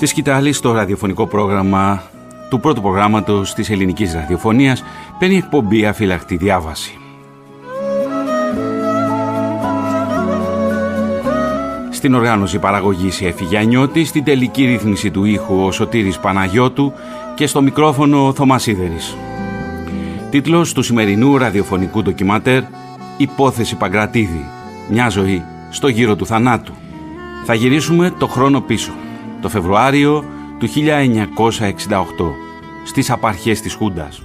Της σκητάλη στο ραδιοφωνικό πρόγραμμα του πρώτου προγράμματος της ελληνικής ραδιοφωνίας παίρνει εκπομπή αφυλακτή διάβαση. Στην οργάνωση παραγωγής η Εφηγιανιώτη, στην τελική ρύθμιση του ήχου ο Σωτήρης Παναγιώτου και στο μικρόφωνο ο Θωμάς Σίδερης. Τίτλος του σημερινού ραδιοφωνικού ντοκιματέρ «Υπόθεση Παγκρατίδη. Μια ζωή στο γύρο του θανάτου». Θα γυρίσουμε το χρόνο πίσω, το Φεβρουάριο του 1968, στις απαρχές της Χούντας.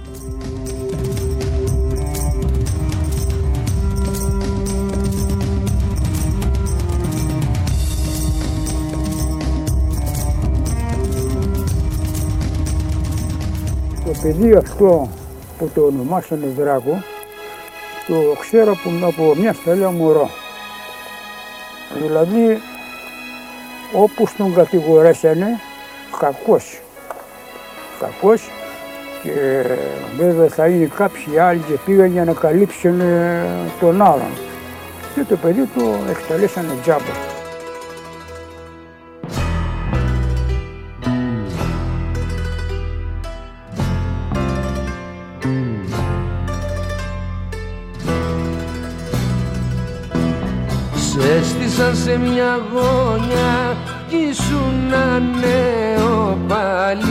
Το παιδί αυτό που το ονομάσανε Δράκο, το ξέρω από, από μια στέλια μωρό. Δηλαδή, όπως τον κατηγορέσανε, κακός. Κακός και βέβαια θα είναι κάποιοι άλλοι και πήγαν για να καλύψουν τον άλλον. Και το παιδί του εκτελέσανε τζάμπα. Σε μια γωνιά κι ήσουν ένα νέο παλικάρι.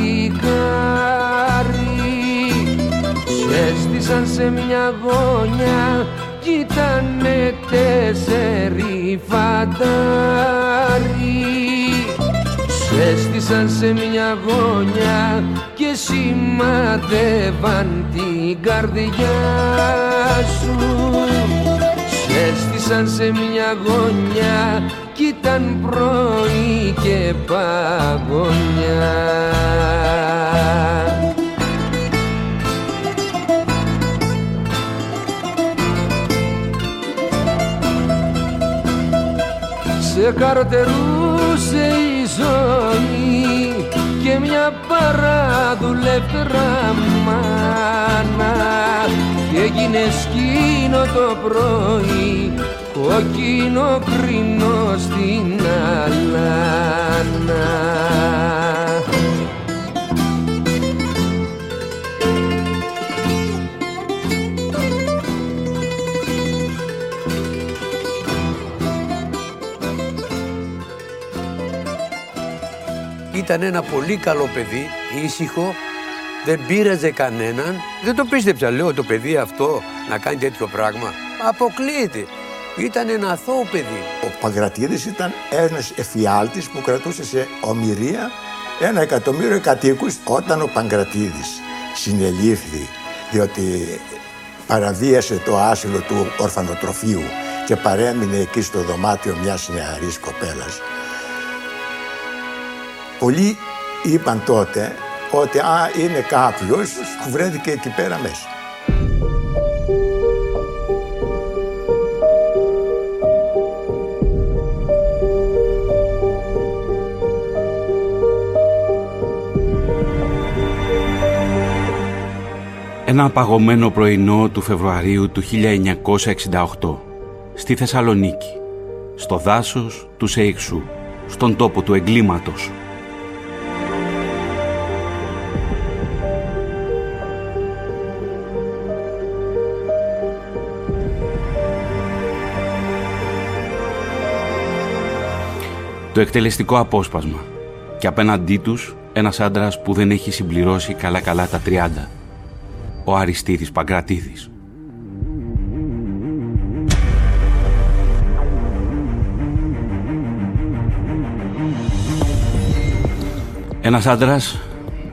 Έστησαν σε μια γωνιά κι ήτανε τέσσερι φαντάρι. Έστησαν σε μια γωνιά και σημαδεύαν την καρδιά σου έστησαν σε μια γωνιά κι ήταν πρωί και παγωνιά. Σε καρτερούσε η ζωή και μια παραδουλεύτρα μάνα και έγινε σκήνο το πρωί κόκκινο κρίνο στην αλάνα Ήταν ένα πολύ καλό παιδί, ήσυχο, δεν πείραζε κανέναν. Δεν το πίστεψα, λέω, το παιδί αυτό να κάνει τέτοιο πράγμα. Αποκλείεται. Ήταν ένα αθώο παιδί. Ο Παγκρατίδης ήταν ένας εφιάλτης που κρατούσε σε ομοιρία ένα εκατομμύριο κατοίκους όταν ο Παγκρατίδης συνελήφθη διότι παραβίασε το άσυλο του ορφανοτροφείου και παρέμεινε εκεί στο δωμάτιο μιας νεαρής κοπέλας. Πολλοί είπαν τότε ότι α, είναι κάποιος που βρέθηκε εκεί πέρα μέσα. Ένα παγωμένο πρωινό του Φεβρουαρίου του 1968 στη Θεσσαλονίκη, στο δάσος του Σέιξου, στον τόπο του εγκλήματος. Το εκτελεστικό απόσπασμα και απέναντί τους ένας άντρας που δεν έχει συμπληρώσει καλά-καλά τα 30 ο Αριστίδης Παγκρατίδης. Ένας άντρας,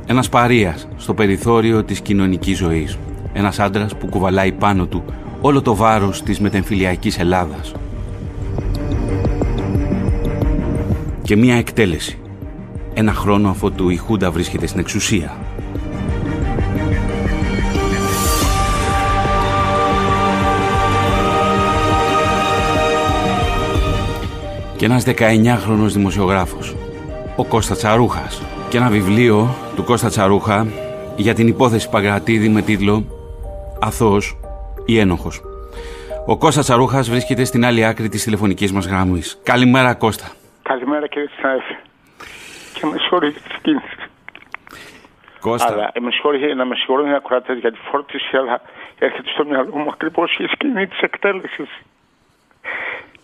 ένας παρείας στο περιθώριο της κοινωνικής ζωής. Ένας άντρας που κουβαλάει πάνω του όλο το βάρος της μετεμφυλιακής Ελλάδας. Και μία εκτέλεση. Ένα χρόνο αφού η Χούντα βρίσκεται στην εξουσία. Και ένας 19χρονος δημοσιογράφος, ο Κώστα Τσαρούχας και ένα βιβλίο του Κώστα Τσαρούχα για την υπόθεση Παγκρατίδη με τίτλο «Αθώος ή ένοχος». Ο Κώστας Τσαρούχας βρίσκεται στην άλλη άκρη της τηλεφωνικής μας γραμμής. Καλημέρα Κώστα. Καλημέρα κύριε Συνάδελφε. Και με συγχωρείτε τη συγκίνηση. Κώστα, Αλλά ε, με συγχωρείτε να με συγχωρούν οι ακροατέ για τη φόρτιση, αλλά έρχεται στο μυαλό μου ακριβώς η σκηνή της εκτέλεσης.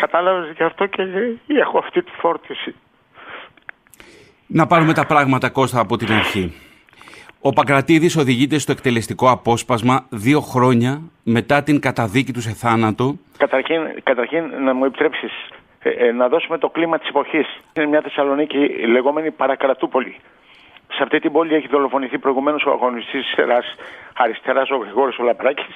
Κατάλαβες γι' αυτό και έχω αυτή τη φόρτιση. να πάρουμε τα πράγματα Κώστα από την αρχή. Ο Παγκρατίδης οδηγείται στο εκτελεστικό απόσπασμα δύο χρόνια μετά την καταδίκη του σε θάνατο Καταρχήν, καταρχήν να μου επιτρέψεις να δώσουμε το κλίμα της εποχής. Είναι μια Θεσσαλονίκη λεγόμενη Παρακρατούπολη. Σε αυτή την πόλη έχει δολοφονηθεί προηγουμένως ο αγωνιστής αριστεράς ο Γρηγόρης Ολαπράκη.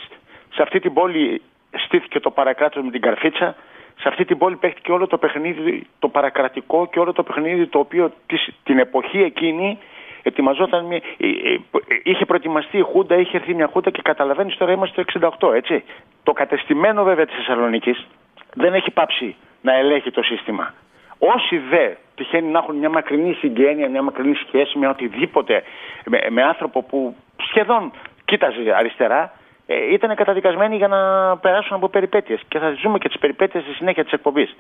Σε αυτή την πόλη στήθηκε το παρακράτος με την καρφίτσα. Σε αυτή την πόλη παίχτηκε όλο το παιχνίδι, το παρακρατικό και όλο το παιχνίδι το οποίο της, την εποχή εκείνη ετοιμαζόταν. Μια, ε, ε, είχε προετοιμαστεί η Χούντα, είχε έρθει μια Χούντα και καταλαβαίνεις τώρα είμαστε το 68, έτσι. Το κατεστημένο βέβαια της Θεσσαλονίκης δεν έχει πάψει να ελέγχει το σύστημα. Όσοι δε τυχαίνει να έχουν μια μακρινή συγγένεια, μια μακρινή σχέση με οτιδήποτε, με, με άνθρωπο που σχεδόν κοίταζε αριστερά, ε, ήταν καταδικασμένοι για να περάσουν από περιπέτειες. Και θα ζούμε και τις περιπέτειες στη συνέχεια της εκπομπής.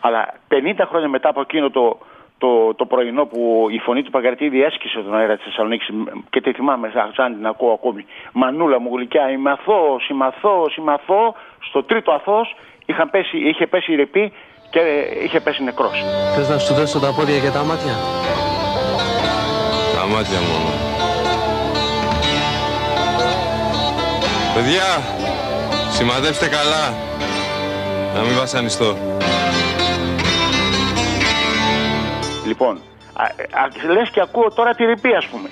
Αλλά 50 χρόνια μετά από εκείνο το, το, το πρωινό που η φωνή του Παγκρατήδη έσκησε τον αέρα της Θεσσαλονίκης και τη θυμάμαι σαν την ακούω ακόμη. Μανούλα μου γλυκιά, είμαι αθώος, είμαι αθώος, είμαι αθώο. Στο τρίτο αθώος είχαν πέσει, είχε πέσει η ρεπή και είχε πέσει νεκρός. Θες να σου δώσω τα πόδια και τα μάτια; Τα μάτια μόνο. Παιδιά, σημαδεύστε καλά. Να μην βασανιστώ. Λοιπόν, α, α, λες και ακούω τώρα τη ρηπή ας πούμε.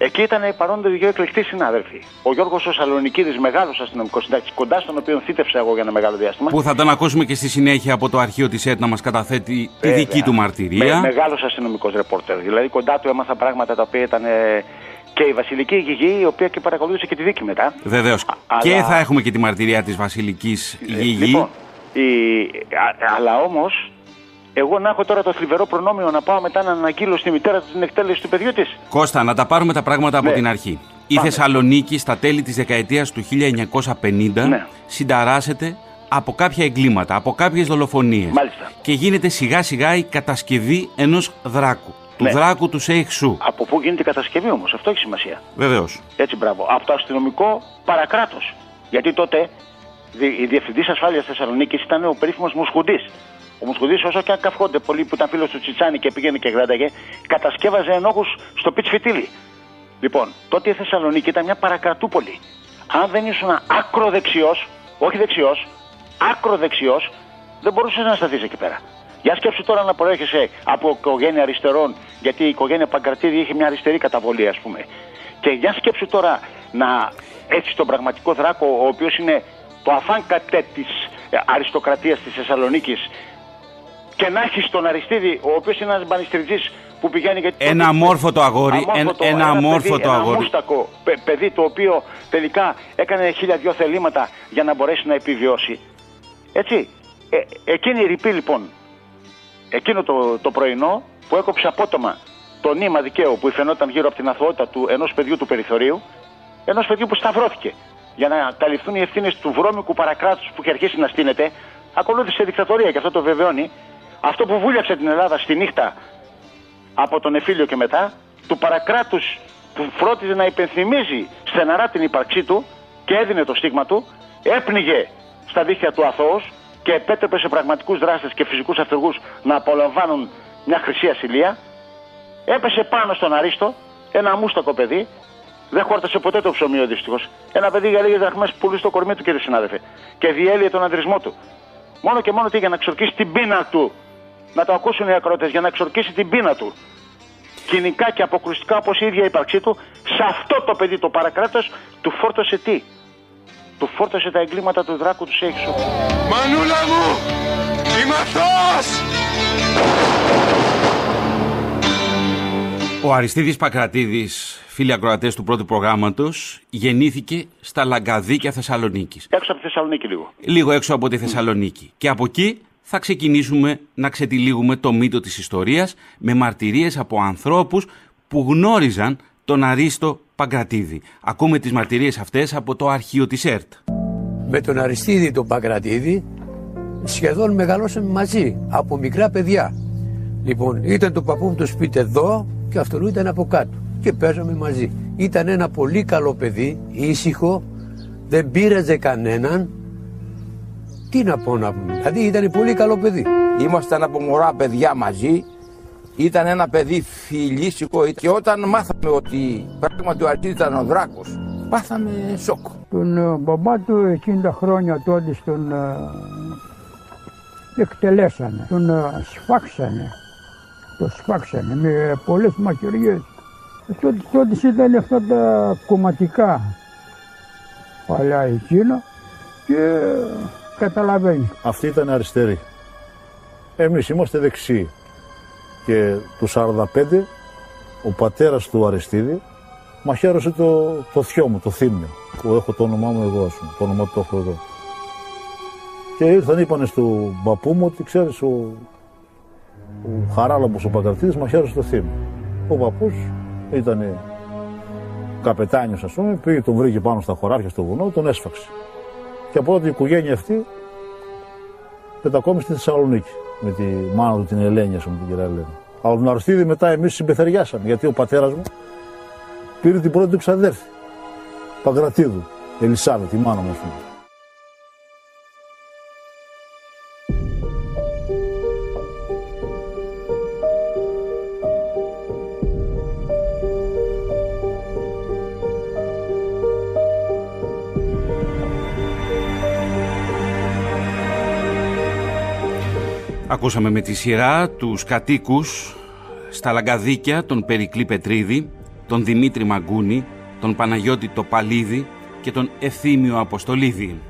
Εκεί ήταν παρόντες δύο εκλεκτοί συνάδελφοι. Ο Γιώργος ο Σαλονικίδης, μεγάλος αστυνομικός συντάκτης, κοντά στον οποίο θύτευσα εγώ για ένα μεγάλο διάστημα. Που θα τον ακούσουμε και στη συνέχεια από το αρχείο της ΕΤ να μας καταθέτει τη δική του μαρτυρία. Με, μεγάλος αστυνομικός ρεπόρτερ. Δηλαδή κοντά του έμαθα πράγματα τα οποία ήταν ε, και η Βασιλική Γηγή, η οποία και παρακολούθησε και τη δίκη μετά. Βεβαίως. Και θα έχουμε και τη μαρτυρία της Βασιλικής Γηγή. Λοιπόν, η... αλλά όμως εγώ να έχω τώρα το θλιβερό προνόμιο να πάω μετά να αναγγείλω στη μητέρα του την εκτέλεση του παιδιού της. Κώστα, να τα πάρουμε τα πράγματα από Ναι. την αρχή. Η Θεσσαλονίκη στα τέλη της δεκαετίας του 1950 Ναι. συνταράσσεται από κάποια εγκλήματα, από κάποιες δολοφονίες. Μάλιστα. Και γίνεται σιγά σιγά η κατασκευή ενός δράκου. Του Ναι. δράκου του Σέιχ Σου. Από πού γίνεται η κατασκευή όμως, αυτό έχει σημασία. Βεβαίως. Έτσι, μπράβο. Από το αστυνομικό παρακράτος. Γιατί τότε δι- η διευθυντής ασφάλειας Θεσσαλονίκης ήταν ο περίφημος Μουσχουντής. Ο Μουσχουντή, όσο και αν καυχόνται πολλοί που ήταν φίλος του Τσιτσάνη και πήγαινε και γράνταγε, κατασκεύαζε ενόχους στο πιτς φιτίλι. Λοιπόν, τότε η Θεσσαλονίκη ήταν μια παρακρατούπολη. Αν δεν ήσουν άκρο δεξιό, όχι δεξιός, άκρο δεξιό, δεν μπορούσες να σταθείς εκεί πέρα. Για σκέψου τώρα να προέρχεσαι από οικογένεια αριστερών, γιατί η οικογένεια Παγκρατήδη είχε μια αριστερή καταβολή, ας πούμε. Και για σκέψου τώρα να έτσι τον πραγματικό δράκο, ο οποίος είναι το αφάν κατέ της αριστοκρατίας της Θεσσαλονίκης, και να έχεις τον Αριστίδη, ο οποίος είναι ένας μπανιστριτζή που πηγαίνει γιατί. Ένα αμόρφωτο αγόρι, Αμόρφωτο, ένα- ένα αμόρφωτο παιδί, ένα αγόρι. μούστακο παι- παιδί το οποίο τελικά έκανε χίλια δυο θελήματα για να μπορέσει να επιβιώσει. Έτσι. Ε, εκείνη η ρηπή λοιπόν, εκείνο το, το πρωινό που έκοψε απότομα το νήμα δικαίου που φαινόταν γύρω από την αθωότητα του ενός παιδιού του περιθωρίου, ενός παιδιού που σταυρώθηκε για να καλυφθούν οι ευθύνες του βρώμικου παρακράτους που είχε αρχίσει να στείνεται, ακολούθησε δικτατορία και αυτό το βεβαιώνει. Αυτό που βούλιαξε την Ελλάδα στη νύχτα από τον Εφήλιο και μετά, του παρακράτους που φρόντιζε να υπενθυμίζει στεναρά την ύπαρξή του και έδινε το στίγμα του, έπνιγε στα δίχτυα του αθώος και επέτρεπε σε πραγματικούς δράστες και φυσικούς αυτεργούς να απολαμβάνουν μια χρυσή ασυλία, έπεσε πάνω στον Αρίστο, ένα μούστακο παιδί, δεν χόρτασε ποτέ το ψωμί ο δυστυχώς. Ένα παιδί για λίγες δραχμές που πουλούσε το κορμί του κύριε συνάδελφε και διέλυε τον ανδρισμό του. Μόνο και μόνο τι για να ξορκίσει την πείνα του. Να το ακούσουν οι ακρότες για να ξορκίσει την πείνα του κοινικά και αποκρουστικά όπως η ίδια η ύπαρξή του, σε αυτό το παιδί το παρακράτος του φόρτωσε τι; Του φόρτωσε τα εγκλήματα του δράκου του Σέιξου. Μανούλα μου! Είμαι αθώος! Ο Αριστίδης Πακρατίδης, φίλοι ακροατές του πρώτου προγράμματος, γεννήθηκε στα Λαγκαδίκια Θεσσαλονίκης. Έξω από τη Θεσσαλονίκη λίγο. λίγο έξω από τη Θεσσαλονίκη. Και από εκεί θα ξεκινήσουμε να ξετυλίγουμε το μύτο της ιστορίας με μαρτυρίες από ανθρώπους που γνώριζαν τον Αρίστο Παγκρατίδη. Ακούμε τις μαρτυρίες αυτές από το αρχείο της ΕΡΤ. Με τον Αριστίδη τον Παγκρατίδη σχεδόν μεγαλώσαμε μαζί από μικρά παιδιά. Λοιπόν, ήταν το παππού μου το σπίτι εδώ και αυτόν ήταν από κάτω. Και παίζαμε μαζί. Ήταν ένα πολύ καλό παιδί, ήσυχο, δεν πείραζε κανέναν. Τι να πω να πούμε. Δηλαδή ήταν πολύ καλό παιδί. Ήμασταν από μωρά παιδιά μαζί. Ήταν ένα παιδί φιλήσικο και όταν μάθαμε ότι πράγματι ο Αρτίδης ήταν ο δράκος, πάθαμε σοκ. Τον ε, μπαμπά του εκείνα τα χρόνια τότε τον ε, εκτελέσανε, τον ε, σφάξανε. Το σφάξανε με πολλές μαχαιριές. Τότε, τότε ήταν αυτά τα κομματικά παλιά εκείνα και καταλαβαίνεις. Αυτοί ήταν αριστεροί. Εμείς είμαστε δεξιοί. Και το 45 ο πατέρας του Αριστίδη μαχαίρωσε το, το θειό μου, το θύμιο, που έχω το όνομά μου εγώ, ας πούμε, το όνομά του το έχω εγώ. Και ήρθαν, είπανε στο παππού μου ότι ξέρεις, ο, ο Χαράλαμπος ο Παγκρατίδης μαχαίρωσε το θύμιο. Ο παππούς ήταν καπετάνιος ας πούμε, πήγε τον βρήκε πάνω στα χωράφια στο βουνό, τον έσφαξε. Και από τότε η οικογένεια αυτή μετακόμισε στη Θεσσαλονίκη με τη μάνα του την Ελένη, ας πούμε, την κυρία Ελένη. Αλλά τον Αριστίδη μετά εμείς συμπεθεριάσαμε γιατί ο πατέρας μου πήρε την πρώτη του ξαδέρφη. Παγκρατίδου, Ελισάβε, τη μάνα μου, ας πούμε. Ακούσαμε με τη σειρά τους κατοίκους στα Λαγκαδίκια, τον Περικλή Πετρίδη, τον Δημήτρη Μαγκούνη, τον Παναγιώτη Τοπαλίδη και τον Ευθύμιο Αποστολίδη.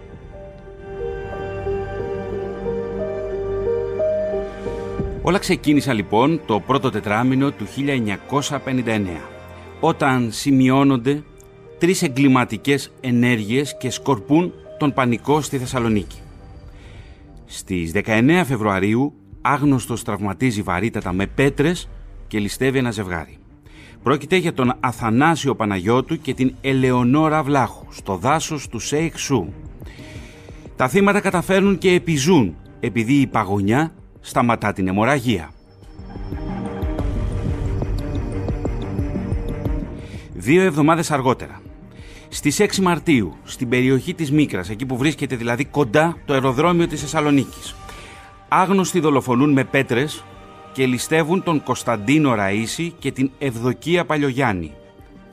Όλα ξεκίνησαν λοιπόν το πρώτο τετράμινο του 1959, όταν σημειώνονται τρεις εγκληματικές ενέργειες και σκορπούν τον πανικό στη Θεσσαλονίκη. Στις 19 Φεβρουαρίου άγνωστος τραυματίζει βαρύτατα με πέτρες και ληστεύει ένα ζευγάρι. Πρόκειται για τον Αθανάσιο Παναγιώτου και την Ελεονόρα Βλάχου στο δάσος του Σέιχ Σου. Τα θύματα καταφέρνουν και επιζούν επειδή η παγωνιά σταματά την αιμορραγία. Δύο εβδομάδες αργότερα, στις 6 Μαρτίου, στην περιοχή της Μίκρας, εκεί που βρίσκεται δηλαδή κοντά το αεροδρόμιο της Θεσσαλονίκης. Άγνωστοι δολοφονούν με πέτρες και ληστεύουν τον Κωνσταντίνο Ραΐση και την Ευδοκία Παλιογιάννη.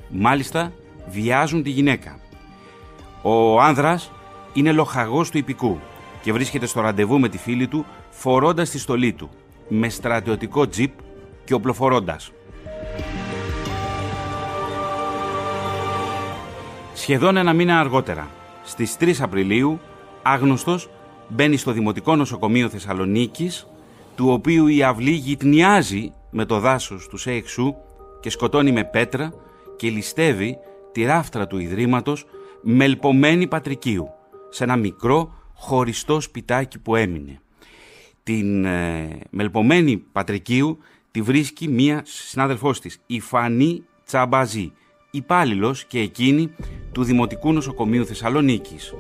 Μάλιστα, βιάζουν τη γυναίκα. Ο άνδρας είναι λοχαγός του υπηκού και βρίσκεται στο ραντεβού με τη φίλη του φορώντας τη στολή του, με στρατιωτικό τζιπ και οπλοφορώντας. Σχεδόν ένα μήνα αργότερα, στις 3 Απριλίου, άγνωστος μπαίνει στο Δημοτικό Νοσοκομείο Θεσσαλονίκης, του οποίου η αυλή γυτνιάζει με το δάσος του Σέιξου και σκοτώνει με πέτρα και ληστεύει τη ράφτρα του Ιδρύματος μελπομένη Πατρικίου, σε ένα μικρό χωριστό σπιτάκι που έμεινε. Την ε, μελπομένη Πατρικίου τη βρίσκει μία συνάδελφός της, η Φανή Τσαμπαζή, υπάλληλος και εκείνη του Δημοτικού Νοσοκομείου Θεσσαλονίκης.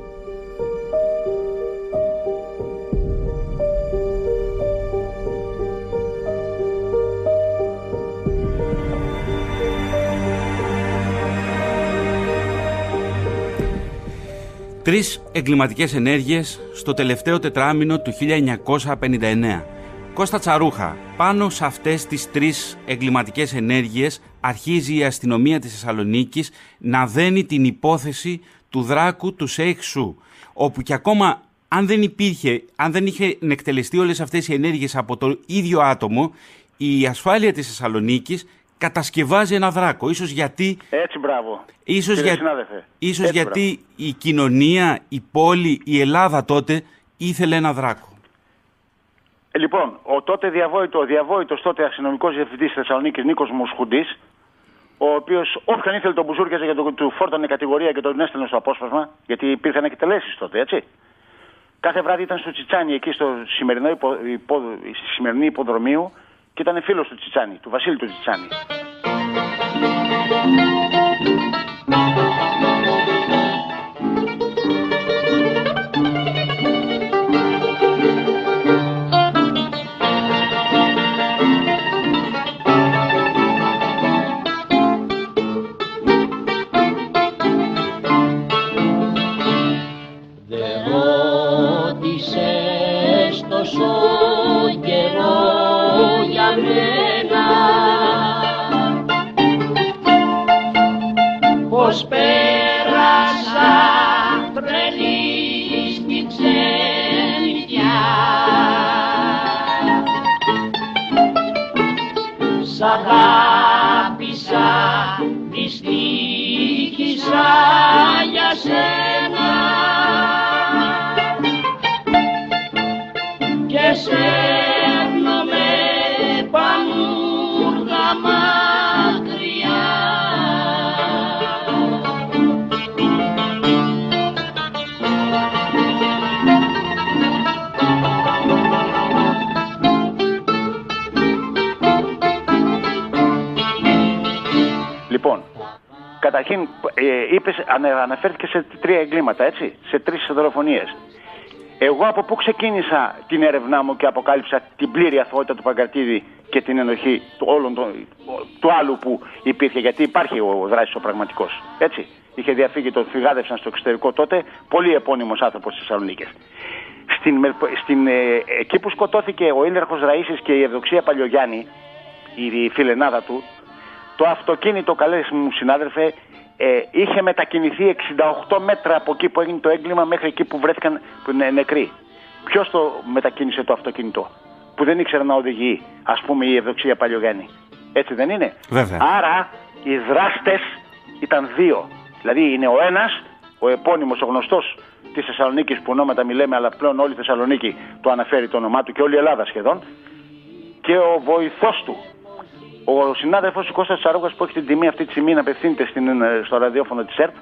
Τρεις εγκληματικές ενέργειες στο τελευταίο τετράμινο του 1959. Κώστα Τσαρούχα, πάνω σε αυτές τις τρεις εγκληματικές ενέργειες αρχίζει η αστυνομία της Θεσσαλονίκης να δένει την υπόθεση του δράκου του Σέιχ Σου, όπου και ακόμα αν δεν υπήρχε, αν δεν είχε εκτελεστεί όλες αυτές οι ενέργειες από το ίδιο άτομο, η ασφάλεια της Θεσσαλονίκης κατασκευάζει ένα δράκο. Ίσως γιατί... Έτσι, μπράβο. Ίσως, για... ίσως γιατί η κοινωνία, η πόλη, η Ελλάδα τότε ήθελε ένα δράκο. Ε, λοιπόν, ο τότε διαβόητο, ο διαβόητος τότε αστυνομικός διευθυντής Θεσσαλονίκης Νίκος Μοσχουντής, ο οποίος όποιον ήθελε τον μπουζούριαζε για το, του φόρτωνε κατηγορία και τον έστελνε στο απόσπασμα, γιατί υπήρχαν εκτελέσεις τότε, έτσι. Κάθε βράδυ ήταν στο Τσιτσάνι, εκεί στο σημερινό υπο, υπο, στη σημερινή υποδρομίου και ήταν φίλος του Τσιτσάνι, του Βασίλη του Τσιτσάνι. πως πέρασα τρελή στην ξενιτιά Σ' αγάπησα, δυστύχησα για σένα. Και σε καταρχήν ε, είπες, ανε- αναφέρθηκες σε τρία εγκλήματα, έτσι, σε τρεις δολοφονίες. Εγώ από πού ξεκίνησα την έρευνά μου και αποκάλυψα την πλήρη αθωότητα του Παγκρατίδη και την ενοχή του, όλων των, του άλλου που υπήρχε, γιατί υπάρχει ο δράσης ο πραγματικός, έτσι. Είχε διαφύγει, τον φυγάδευσαν στο εξωτερικό τότε, πολύ επώνυμος άνθρωπος στις Θεσσαλονίκες. Στην, Μελπο- στην, ε, εκεί που σκοτώθηκε ο Ήλιαρχος Ραΐσης και η Ευδοξία Παλιογιάννη, η φιλενάδα του, το αυτοκίνητο, καλές μου συνάδελφε, ε, είχε μετακινηθεί 68 μέτρα από εκεί που έγινε το έγκλημα μέχρι εκεί που βρέθηκαν που είναι νεκροί. Ποιος το μετακίνησε το αυτοκίνητο, που δεν ήξερε να οδηγεί, ας πούμε, η Ευδοξία Παλιογέννη. Έτσι δεν είναι; Βέβαια. Άρα οι δράστες ήταν δύο. Δηλαδή είναι ο ένας, ο επώνυμος, ο γνωστός της Θεσσαλονίκης που ονόματα μιλάμε, αλλά πλέον όλη η Θεσσαλονίκη το αναφέρει το όνομά του και όλη η Ελλάδα σχεδόν. Και ο βοηθός του, ο συνάδελφος του Κώστας Τσαρούγα που έχει την τιμή αυτή τη στιγμή να απευθύνεται στην, ε, στο ραδιόφωνο της ΕΡΤ,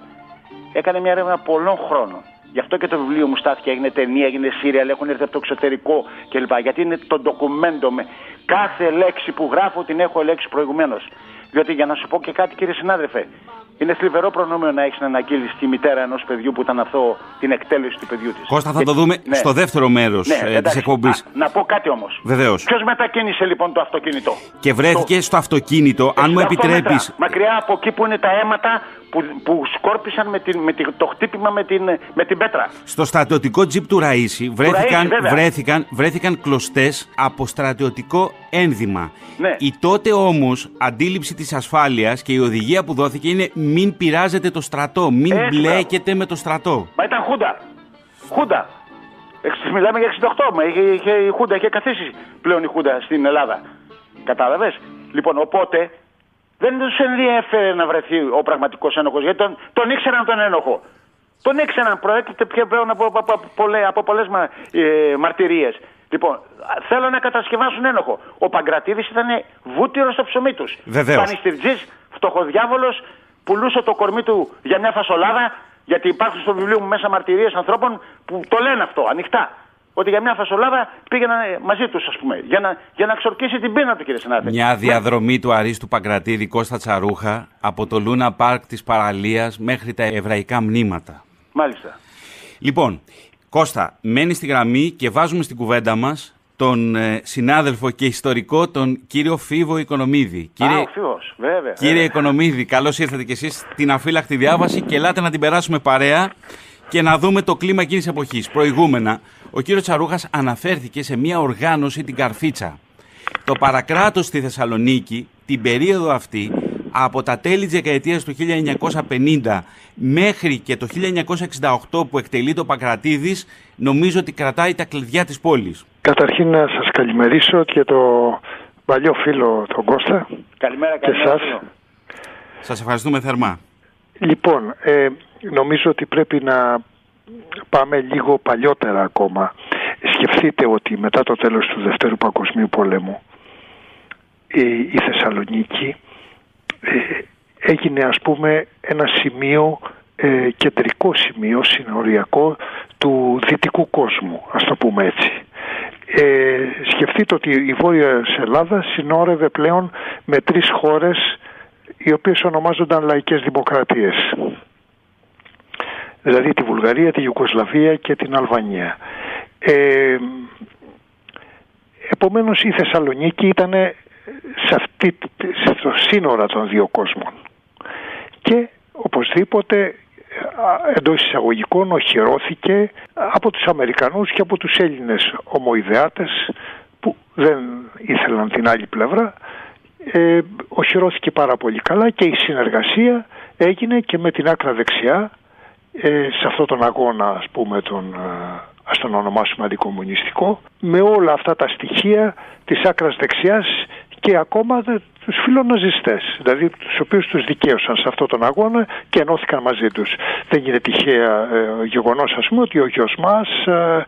έκανε μια έρευνα πολλών χρόνων. Γι' αυτό και το βιβλίο μου στάθηκε, έγινε ταινία, έγινε σύριαλ, έχουν έρθει από το εξωτερικό κλπ. Γιατί είναι το ντοκουμέντο με κάθε λέξη που γράφω την έχω ελέγξει προηγουμένως. Διότι για να σου πω και κάτι, κύριε συνάδελφε, είναι θλιβερό προνόμιο να έχεις να αναγγείλεις τη μητέρα ενός παιδιού που ήταν αθώο την εκτέλεση του παιδιού της. Κώστα, θα το δούμε στο δεύτερο μέρος Ναι, της εντάξει. εκπομπής. Α, Να πω κάτι όμως. Βεβαίως. Ποιος μετακίνησε λοιπόν το αυτοκίνητο; Και βρέθηκε στο αυτοκίνητο, αν μου 68 επιτρέπεις. μέτρα, μακριά από εκεί που είναι τα αίματα που, που σκόρπισαν με, την, με την- το χτύπημα με την, με την πέτρα. Στο στρατιωτικό τζιπ του Ραΐση βρέθηκαν, Ραΐση, βέβαια. βρέθηκαν, βρέθηκαν κλωστές από στρατιωτικό ένδυμα. Ναι. Η τότε όμως αντίληψη της ασφάλειας και η οδηγία που δόθηκε είναι μην πειράζετε το στρατό, μην Έτσι, μπλέκετε με το στρατό. Μα ήταν Χούντα. Χούντα. Εξ- Μιλάμε για 68. Μα είχε, είχε, η Χούντα είχε καθίσει πλέον η Χούντα στην Ελλάδα. Κατάλαβες; Λοιπόν, οπότε δεν τους ενδιαφέρε να βρεθεί ο πραγματικός ένοχος γιατί τον, τον ήξεραν τον ένοχο. Τον ήξεραν, προέρχεται πια πλέον από, από, από, πολλέ, από πολλές μα, ε, μαρτυρίες. Λοιπόν, θέλω να κατασκευάσουν ένοχο. Ο Παγκρατίδης ήταν βούτυρος στο ψωμί τους. Βεβαίως. Πανιστηρτζής, φτωχοδιάβολος, πουλούσε το κορμί του για μια φασολάδα, γιατί υπάρχουν στο βιβλίο μου μέσα μαρτυρίες ανθρώπων που το λένε αυτό ανοιχτά. Ότι για μια φασολάδα πήγαιναν μαζί τους, ας πούμε, για να, για να ξορκίσει την πείνα του, κύριε συνάδελφε. Μια διαδρομή του Αρίστου Παγκρατίδη Κώστα Τσαρούχα από το Λούνα Πάρκ της Παραλίας μέχρι τα εβραϊκά μνήματα. Μάλιστα. Λοιπόν, Κώστα, μένεις στη γραμμή και βάζουμε στην κουβέντα μας τον ε, συνάδελφο και ιστορικό τον κύριο Φίβο Οικονομίδη. Α, ο Φίβος, βέβαια. Κύριε βέβαια. Οικονομίδη, καλώς ήρθατε κι εσείς στην αφύλακτη διάβαση και ελάτε να την περάσουμε παρέα και να δούμε το κλίμα εκείνης τη εποχής. Προηγούμενα, ο κύριος Τσαρούχας αναφέρθηκε σε μια οργάνωση, την Καρφίτσα. Το παρακράτος στη Θεσσαλονίκη, την περίοδο αυτή, από τα τέλη της δεκαετίας του 1950 μέχρι και το 1968 που εκτελεί το Παγκρατίδης, νομίζω ότι κρατάει τα κλειδιά της πόλης. Καταρχήν να σας καλημερίσω και το παλιό φίλο τον Κώστα Καλημέρα, και καλημέρα. σας. φίλο. Σας ευχαριστούμε θερμά. Λοιπόν, ε, νομίζω ότι πρέπει να πάμε λίγο παλιότερα ακόμα. Σκεφτείτε ότι μετά το τέλος του Δευτέρου Παγκοσμίου Πολέμου η, η Θεσσαλονίκη ε, έγινε ας πούμε ένα σημείο, ε, κεντρικό σημείο, συνοριακό του δυτικού κόσμου, ας το πούμε έτσι. Ε, σκεφτείτε ότι η Βόρεια Ελλάδα συνόρευε πλέον με τρεις χώρες οι οποίες ονομάζονταν λαϊκές δημοκρατίες. Δηλαδή τη Βουλγαρία, τη Ιουκοσλαβία και την Αλβανία. Ε, επομένως η Θεσσαλονίκη ήταν σε αυτή, στο σύνορα των δύο κόσμων. Και οπωσδήποτε εντός εισαγωγικών οχυρώθηκε από τους Αμερικανούς και από τους Έλληνες ομοειδεάτες που δεν ήθελαν την άλλη πλευρά. Ε, οχυρώθηκε πάρα πολύ καλά και η συνεργασία έγινε και με την άκρα δεξιά ε, σε αυτόν τον αγώνα ας πούμε τον ε, ας τον ονομάσουμε αντικομουνιστικό με όλα αυτά τα στοιχεία της άκρας δεξιάς και ακόμα δε- τους φιλοναζιστές, δηλαδή τους οποίους τους δικαίωσαν σε αυτόν τον αγώνα και ενώθηκαν μαζί τους. Δεν είναι τυχαία ε, γεγονός ας πούμε ότι ο γιος μας ε,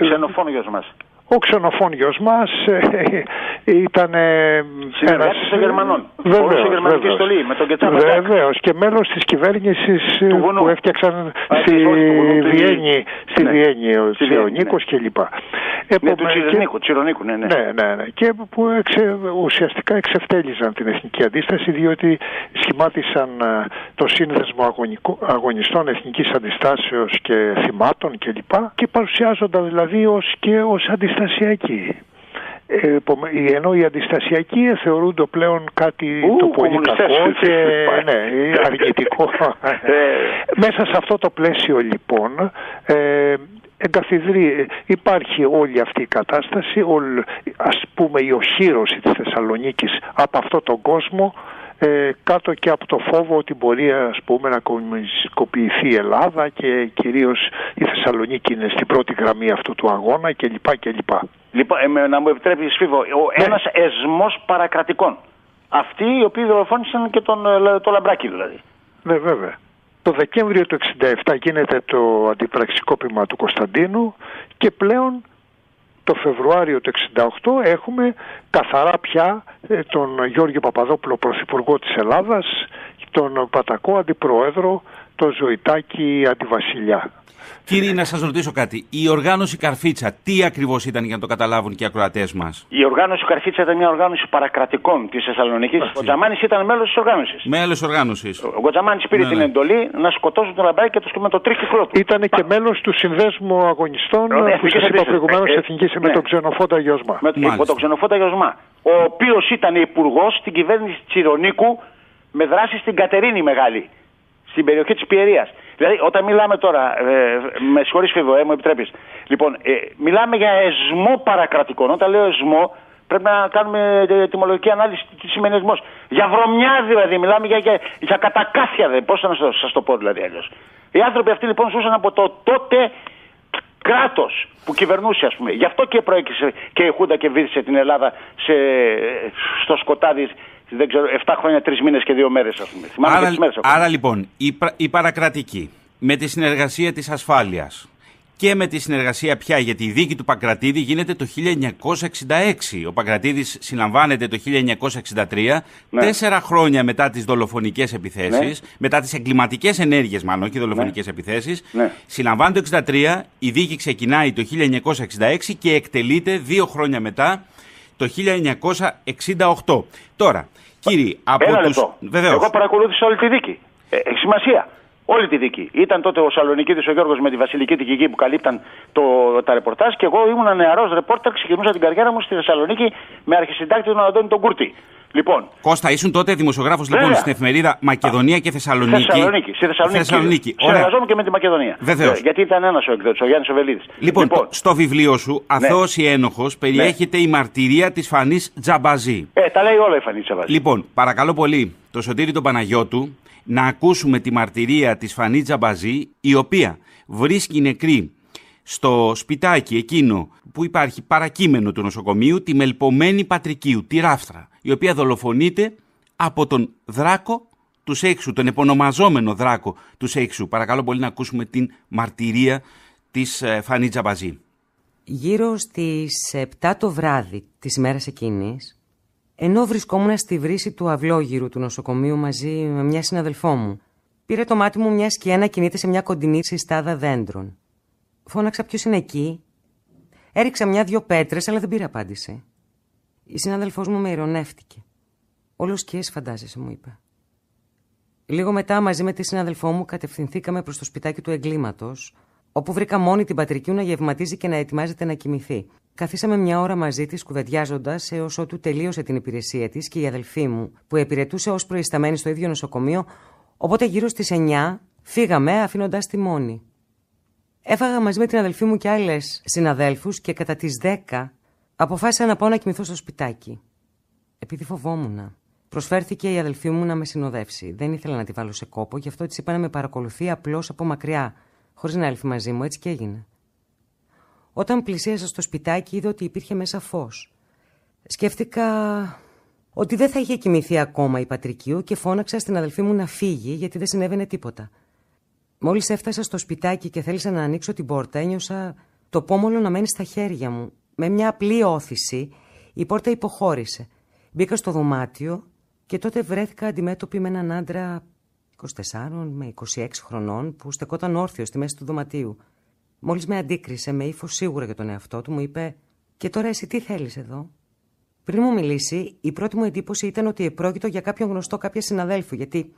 Ξενοφόνιος μας. Ο ξενοφόνιος μας ε, ήταν ε, Συνεργάτης των Γερμανών. Βεβαίως, Μπορούσε η γερμανική βεβαίως. στολή με τον Κετσάπα. Βεβαίως και μέλος της κυβέρνησης ε, βουνού. που έφτιαξαν στη όχι, του βουνού, του Βιέννη, στη Ναι. Βιέννη ο Στη Βιέννη, Τσιρονίκος κλπ. Ναι, του Επομένως, και- Τσιρονίκου, Τσιρονίκου, ναι, ναι. ναι, ναι, ναι. Και που εξε, ουσιαστικά εξευτέλιζαν την εθνική αντίσταση διότι σχημάτισαν ε, το σύνδεσμο αγωνικό- αγωνιστών εθνικής αντιστάσεως και θυμάτων κλπ. Και, και παρουσιάζονταν δηλαδή ως και ως αντιστασιακοί. Ε, επομέ- ενώ οι αντιστασιακοί θεωρούνται πλέον κάτι Ου, το πολύ κομμουνιστές. κακό και ναι, αρνητικό. Ε, Μέσα σε αυτό το πλαίσιο λοιπόν ε, εγκαθιδρεί, υπάρχει όλη αυτή η κατάσταση, όλη, ας πούμε η οχύρωση της Θεσσαλονίκης από αυτό τον κόσμο ε, κάτω και από το φόβο ότι μπορεί ας πούμε να κομμουνιστικοποιηθεί η Ελλάδα και κυρίως η Θεσσαλονίκη είναι στην πρώτη γραμμή αυτού του αγώνα κλπ. κλπ. Λοιπόν, ε, με- να μου επιτρέπει, Σφίβο, ο, Ναι. ένας εσμός παρακρατικών. Αυτοί οι οποίοι δολοφόνησαν και τον, ε, λα- το λαμπράκι δηλαδή. Ναι, βέβαια. Το Δεκέμβριο του 67 γίνεται το αντιπραξικόπημα του Κωνσταντίνου και πλέον το Φεβρουάριο του 68 έχουμε καθαρά πια ε, τον Γιώργο Παπαδόπουλο Πρωθυπουργό της Ελλάδας, τον Πατακό Αντιπρόεδρο, τον Ζωητάκη Αντιβασιλιά. Κύριε, να σας ρωτήσω κάτι. Η οργάνωση Καρφίτσα, τι ακριβώς ήταν για να το καταλάβουν και οι ακροατές μας; Η οργάνωση Καρφίτσα ήταν μια οργάνωση παρακρατικών της Θεσσαλονίκης. Ο Τζαμάνης ήταν μέλος της οργάνωσης. Μέλος οργάνωσης. Ο Γκοτζαμάνη πήρε Ναι, την ναι. εντολή να σκοτώσουν τον λαμπράκι και το με το τρίχυκλό του. Ήταν και μέλος του Συνδέσμου Αγωνιστών Ναι, που Εθνικής σας είπα Αντίστασης. προηγουμένως Ε, ε, Εθνικής με ναι. τον ξενοφόντα Γιώσμα. Με Μάλιστα. υπό τον ξενοφόντα Γιωσμά. Ο οποίος ήταν υπουργός στην κυβέρνηση Τσιρονίκου με δράση στην Κατερίνη Μεγάλη. Στην περιοχή της Πιερίας. Δηλαδή, όταν μιλάμε τώρα. Ε, με συγχωρείς, Φίβο, ε, μου επιτρέπεις. Λοιπόν, ε, μιλάμε για εσμό παρακρατικών. Όταν λέω εσμό, πρέπει να κάνουμε ε, τιμολογική ανάλυση τι σημαίνει εσμός. Για βρωμιά δηλαδή, μιλάμε για, για, για κατακάθια. Πώς να σας το πω δηλαδή αλλιώς. Οι άνθρωποι αυτοί λοιπόν ζούσαν από το τότε κράτος που κυβερνούσε, ας πούμε. Γι' αυτό και προέκυψε και η Χούντα και βύθισε την Ελλάδα σε, στο σκοτάδι, δεν ξέρω, 7 χρόνια, 3 μήνες και 2 μέρες, ας πούμε. Θυμάμαι και Άρα, τις μέρες ακόμα. άρα λοιπόν, η, πρα- η παρακρατική με τη συνεργασία της ασφάλειας και με τη συνεργασία πια γιατί η δίκη του Παγκρατίδη γίνεται το 1966. Ο Παγκρατίδης συλλαμβάνεται το 1963, Ναι. τέσσερα χρόνια μετά τις δολοφονικές επιθέσεις, Ναι. μετά τις εγκληματικές ενέργειες μάλλον, όχι δολοφονικές επιθέσεις. Ναι. Συλλαμβάνεται το 1963, η δίκη ξεκινάει το 1966 και εκτελείται δύο χρόνια μετά, το 1968. Τώρα, κύριοι, από Ένα τους... λεπτό. Βεβαίως. Εγώ παρακολούθησα όλη τη δίκη. Ε, έχει σημασία. Όλη τη δίκη. Ήταν τότε ο Σαλονικίδης ο Γιώργος με τη Βασιλική Τικική που καλύπταν το, τα ρεπορτάζ και εγώ ήμουν νεαρός ρεπόρτερ. Ξεκινούσα την καριέρα μου στη Θεσσαλονίκη με αρχισυντάκτη τον Αντώνη τον Κούρτη. Λοιπόν, Κώστα, ήσουν τότε δημοσιογράφος λοιπόν Βέβαια. στην εφημερίδα Μακεδονία και Θεσσαλονίκη. Θεσσαλονίκη. Στη Θεσσαλονίκη. Θεσσαλονίκη. Ωραία. Συνεργαζόμουν και με τη Μακεδονία. Βεβαίως. Ε, γιατί ήταν ένας ο εκδότης, ο Γιάννης Οβελίδη. Λοιπόν, το- στο βιβλίο σου, Αθώος ή Ένοχος, περιέχεται η μαρτυρία της φανής Τζαμπαζή. Ε, τα λέει όλα η Φανή Τσαβάζη. Λοιπόν, παρακαλώ πολύ το Σωτήρη τον Παναγιώτου να ακούσουμε τη μαρτυρία της Φανή Τζαμπαζή, η οποία βρίσκει νεκρή στο σπιτάκι εκείνο που υπάρχει παρακείμενο του νοσοκομείου, τη μελπομένη Πατρικίου, τη Ράφτρα, η οποία δολοφονείται από τον Δράκο τους Σέξου, τον επωνομαζόμενο Δράκο τους Σέξου. Παρακαλώ πολύ να ακούσουμε την μαρτυρία της ε, Φανή Τζαμπαζή. Γύρω στις 7 το βράδυ της ημέρας εκείνης, ενώ βρισκόμουν στη βρύση του αυλόγυρου του νοσοκομείου μαζί με μια συναδελφό μου, πήρε το μάτι μου μια σκιά να κινείται σε μια κοντινή συστάδα δέντρων. Φώναξα ποιος είναι εκεί; Έριξα μια-δυο πέτρες, αλλά δεν πήρε απάντηση. Η συνάδελφός μου με ηρωνεύτηκε. Όλο σκιές φαντάζεσαι, μου είπε. Λίγο μετά, μαζί με τη συναδελφό μου, κατευθυνθήκαμε προς το σπιτάκι του εγκλήματος, όπου βρήκα μόνη την πατρική να γευματίζει και να ετοιμάζεται να κοιμηθεί. Καθίσαμε μια ώρα μαζί της, κουβεντιάζοντας, έως ότου τελείωσε την υπηρεσία της και η αδελφή μου, που υπηρετούσε ως προϊσταμένη στο ίδιο νοσοκομείο, οπότε γύρω στις 9 φύγαμε, αφήνοντας τη μόνη. Έφαγα μαζί με την αδελφή μου και άλλες συναδέλφους και κατά τις 10 αποφάσισα να πάω να κοιμηθώ στο σπιτάκι. Επειδή φοβόμουν. Προσφέρθηκε η αδελφή μου να με συνοδεύσει. Δεν ήθελα να τη βάλω σε κόπο, γι' αυτό της είπα να με παρακολουθεί απλώς από μακριά, χωρίς να έλθει μαζί μου, έτσι και έγινε. Όταν πλησίασα στο σπιτάκι, είδα ότι υπήρχε μέσα φως. Σκέφτηκα ότι δεν θα είχε κοιμηθεί ακόμα η Πατρικίου και φώναξα στην αδελφή μου να φύγει γιατί δεν συνέβαινε τίποτα. Μόλις έφτασα στο σπιτάκι και θέλησα να ανοίξω την πόρτα, ένιωσα το πόμολο να μένει στα χέρια μου. Με μια απλή όθηση, η πόρτα υποχώρησε. Μπήκα στο δωμάτιο και τότε βρέθηκα αντιμέτωπη με έναν άντρα 24 με 26 χρονών που στεκόταν όρθιο στη μέση του δωματίου. Μόλις με αντίκρισε με ύφος σίγουρα για τον εαυτό του, μου είπε: Και τώρα εσύ τι θέλεις εδώ; Πριν μου μιλήσει, η πρώτη μου εντύπωση ήταν ότι επρόκειτο για κάποιον γνωστό κάποια συναδέλφου, γιατί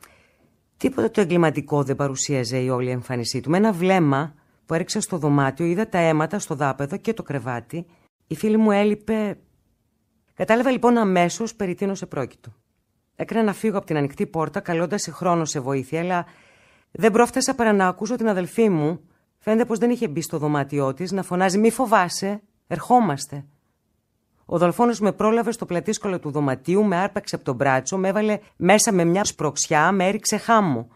τίποτα το εγκληματικό δεν παρουσίαζε η όλη εμφάνισή του. Με ένα βλέμμα που έριξα στο δωμάτιο, είδα τα αίματα στο δάπεδο και το κρεβάτι. Η φίλη μου έλειπε. Κατάλαβα λοιπόν αμέσως περί τίνος επρόκειτο. Έκανα να φύγω από την ανοιχτή πόρτα, καλώντας σε χρόνο σε βοήθεια, αλλά δεν πρόφτασα παρά να ακούσω την αδελφή μου. Φαίνεται πως δεν είχε μπει στο δωμάτιό της να φωνάζει: Μη φοβάσαι, ερχόμαστε. Ο δολφόνο με πρόλαβε στο πλατήσκολο του δωματίου, με άρπαξε από τον μπράτσο, με έβαλε μέσα με μια σπροξιά, με έριξε χάμω.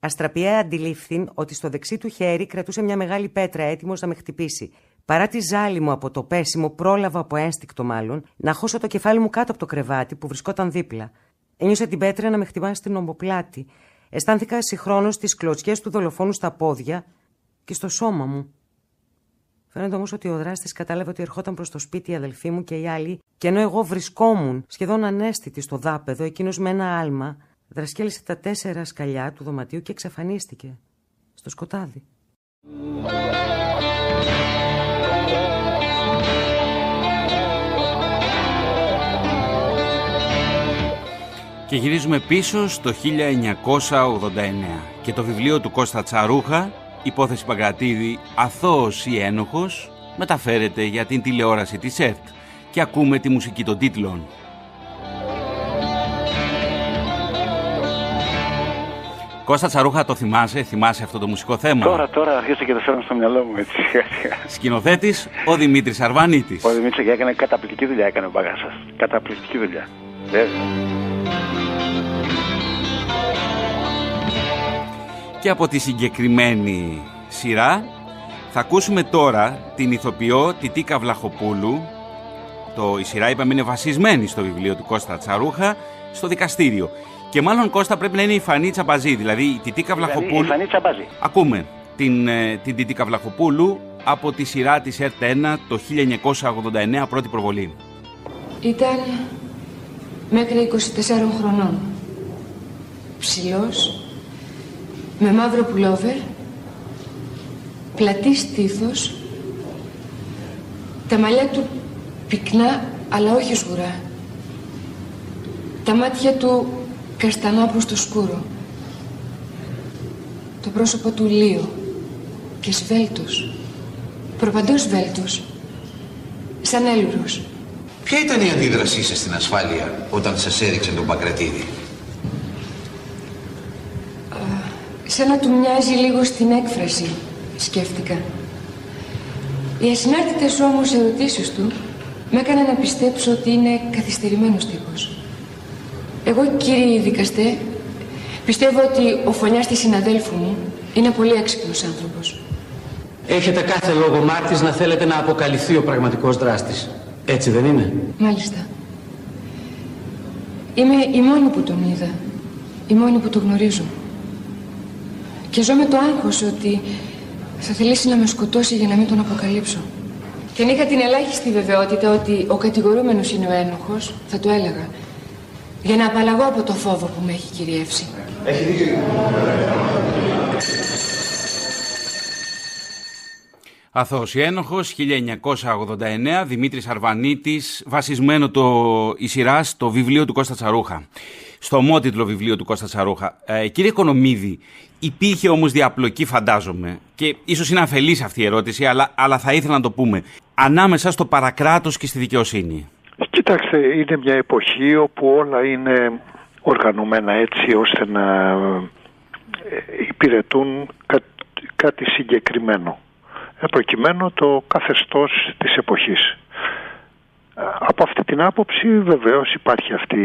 Αστραπιαία αντιλήφθην ότι στο δεξί του χέρι κρατούσε μια μεγάλη πέτρα έτοιμος να με χτυπήσει. Παρά τη ζάλη μου από το πέσιμο, πρόλαβα από ένστικτο μάλλον να χώσω το κεφάλι μου κάτω από το κρεβάτι που βρισκόταν δίπλα. Ένιωσα την πέτρα να με χτυπάει στην ομποπλάτη. Αισθάνθηκα συγχρόνως τις κλωτσιές του δολοφόνου στα πόδια και στο σώμα μου. Φαίνεται όμως ότι ο δράστης κατάλαβε ότι ερχόταν προς το σπίτι η αδελφή μου και οι άλλοι, και ενώ εγώ βρισκόμουν σχεδόν ανέστητη στο δάπεδο, εκείνος με ένα άλμα δρασκέλισε τα τέσσερα σκαλιά του δωματίου και εξαφανίστηκε στο σκοτάδι. Και γυρίζουμε πίσω στο 1989 και το βιβλίο του Κώστα Τσαρούχα υπόθεση Παγκρατίδη «Αθώος ή ένοχος» μεταφέρεται για την τηλεόραση της ΕΡΤ και ακούμε τη μουσική των τίτλων. Κώστα Τσαρούχα, το θυμάσαι, θυμάσαι αυτό το μουσικό θέμα; Τώρα, τώρα αρχίζει και το φέρνω στο μυαλό μου έτσι. Σκηνοθέτης ο Δημήτρης Αρβανίτης. Ο Δημήτρης έκανε καταπληκτική δουλειά, έκανε ο Μπαγάσα. Καταπληκτική δουλειά. Βέβαια. Και από τη συγκεκριμένη σειρά θα ακούσουμε τώρα την ηθοποιό Τιτίκα Βλαχοπούλου το, η σειρά είπαμε είναι βασισμένη στο βιβλίο του Κώστα Τσαρούχα στο δικαστήριο και μάλλον Κώστα πρέπει να είναι η Φανή Τσαμπαζή δηλαδή η Τιτίκα Δηλαδή, Βλαχοπούλου η Φανή Τσαμπάζη. ακούμε την, ε, την Τιτίκα Βλαχοπούλου από τη σειρά της ΕΡΤ1 το 1989 πρώτη προβολή Ήταν μέχρι 24 χρονών. Ψηλός, με μαύρο πουλόβερ, πλατή στήθος, τα μαλλιά του πυκνά αλλά όχι σγουρά. Τα μάτια του καστανά προς το σκούρο. Το πρόσωπο του λίο και σβέλτος, προπαντός σβέλτος, σαν έλουρος. Ποια ήταν η αντίδρασή σας στην ασφάλεια όταν σας έδειξε τον Παγκρατίδη. Σαν να του μοιάζει λίγο στην έκφραση, σκέφτηκα. Οι ασυνάρτητες όμως ερωτήσεις του με έκαναν να πιστέψω ότι είναι καθυστερημένος τύπος. Εγώ, κύριε δικαστέ, πιστεύω ότι ο φωνιάς της συναδέλφου μου είναι πολύ έξυπνος άνθρωπος. Έχετε κάθε λόγο Μάρτης να θέλετε να αποκαλυφθεί ο πραγματικός δράστης. Έτσι δεν είναι; Μάλιστα. Είμαι η μόνη που τον είδα. Η μόνη που τον γνωρίζω. Και ζω με το άγχος ότι θα θελήσει να με σκοτώσει για να μην τον αποκαλύψω. Και αν είχα την ελάχιστη βεβαιότητα ότι ο κατηγορούμενος είναι ο ένοχος, θα το έλεγα. Για να απαλλαγώ από το φόβο που με έχει κυριεύσει. Έχει δίκιο. Αθώος η ένοχος, 1989, Δημήτρης Αρβανίτης, βασισμένο το, η σειρά στο βιβλίο του Κώστα Τσαρούχα. Στο ομότιτλο βιβλίο του Κώστα Τσαρούχα. Ε, κύριε Οικονομίδη, υπήρχε όμως διαπλοκή φαντάζομαι και ίσως είναι αφελής αυτή η ερώτηση, αλλά, αλλά θα ήθελα να το πούμε. Ανάμεσα στο παρακράτος και στη δικαιοσύνη. Κοιτάξτε, είναι μια εποχή όπου όλα είναι οργανωμένα έτσι ώστε να ε, υπηρετούν κά- κάτι συγκεκριμένο. Ε, προκειμένου το καθεστώς της εποχής. Από αυτή την άποψη βεβαίως υπάρχει αυτή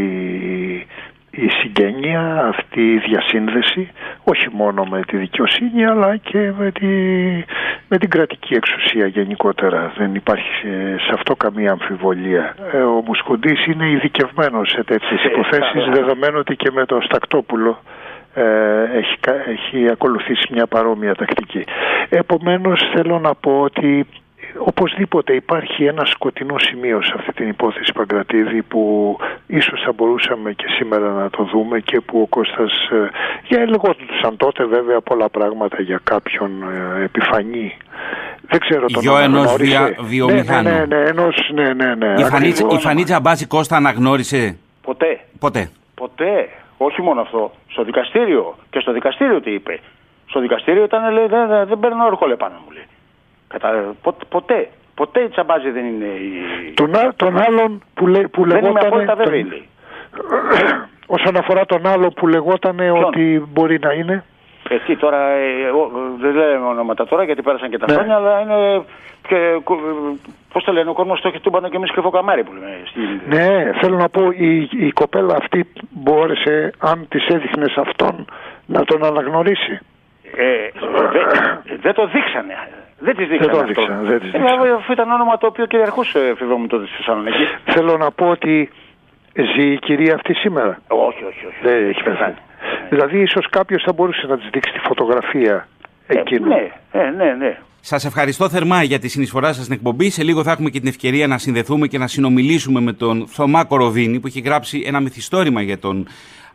η συγγένεια, αυτή η διασύνδεση, όχι μόνο με τη δικαιοσύνη αλλά και με, τη, με την κρατική εξουσία γενικότερα. Δεν υπάρχει σε αυτό καμία αμφιβολία. Ε, ο Μουσκοντής είναι ειδικευμένος σε τέτοιες υποθέσεις, δεδομένου ότι και με τον Στακτόπουλο ε, έχει, έχει ακολουθήσει μια παρόμοια τακτική. Επομένως θέλω να πω ότι οπωσδήποτε υπάρχει ένα σκοτεινό σημείο σε αυτή την υπόθεση Παγκρατίδη που ίσως θα μπορούσαμε και σήμερα να το δούμε και που ο Κώστας ε, για σαν τότε βέβαια πολλά πράγματα για κάποιον ε, επιφανή δεν ξέρω τον Γιο ενός βια, βιομηχάνου. Ναι, ναι, ναι, ενός, ναι, ναι, ναι. Η, Φανίτσα, η Φανίτσα Μπάση Κώστα αναγνώρισε; Ποτέ. Ποτέ. Ποτέ. Όχι μόνο αυτό. Στο δικαστήριο. Και στο δικαστήριο τι είπε. Στο δικαστήριο ήταν, λέει, δεν, δεν, δεν παίρνω όρκολε πάνω μου, λέει. Κατα... Ποτέ. Ποτέ η τσαμπάζη δεν είναι η... Τον, τον άλλον που, λέ, που δεν λεγόταν... είμαι απόλυτα βέβαιη, λέει. Όσον αφορά τον άλλο που λεγόταν ότι μπορεί να είναι... Εσύ τώρα, ε, εγώ, δεν λέμε ονόματα τώρα γιατί πέρασαν και τα Ναι. χρόνια, αλλά είναι. Και, πώς το λένε, ο κόσμος το έχει τούμπανο και εμείς κρυφό καμάρι που λέμε. Στη... Ναι, θέλω να πω η, η κοπέλα αυτή μπόρεσε, αν της έδειχνες αυτόν, να τον αναγνωρίσει. Ε, δεν δεν το δείξανε. Δεν τη δείξανε. Δεν το αυτό. δείξανε, δεν της Ε, δείξανε. αφού ήταν όνομα το οποίο κυριαρχούσε φιβό μου τότε στη Θεσσαλονίκη. Θέλω να πω ότι ζει η κυρία αυτή σήμερα. Όχι, όχι, όχι. Δεν έχει πεθάνει. Δηλαδή ίσως κάποιος θα μπορούσε να της δείξει τη φωτογραφία εκείνου. Ναι, ε, ναι, ναι. Σας ευχαριστώ θερμά για τη συνεισφορά σας στην εκπομπή. Σε λίγο θα έχουμε και την ευκαιρία να συνδεθούμε και να συνομιλήσουμε με τον Θωμά Κοροβίνη που έχει γράψει ένα μυθιστόρημα για τον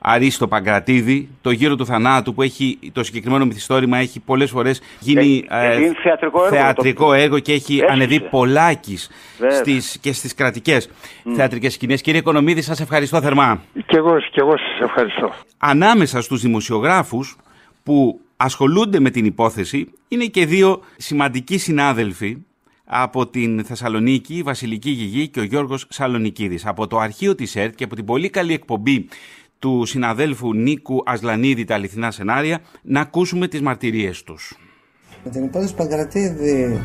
Αρίστο Παγκρατίδη, το γύρο του θανάτου που έχει, το συγκεκριμένο μυθιστόρημα έχει πολλές φορές γίνει Ε, ε, είναι θεατρικό έργο, θεατρικό το- έργο και έχει Έσχισε. ανεβεί πολλάκις Βέβαια. στις, και στις κρατικές θεατρικές σκηνές. Κύριε Οικονομίδη, σας ευχαριστώ θερμά. Και εγώ, και εγώ σας ευχαριστώ. Ανάμεσα στους δημοσιογράφους που ασχολούνται με την υπόθεση είναι και δύο σημαντικοί συνάδελφοι από την Θεσσαλονίκη, η Βασιλική Γηγή και ο Γιώργος Σαλονικίδης. Από το αρχείο της ΕΡΤ και από την πολύ καλή εκπομπή του συναδέλφου Νίκου Ασλανίδη τα αληθινά σενάρια να ακούσουμε τις μαρτυρίες τους. Με την υπόθεση Παγκρατίδη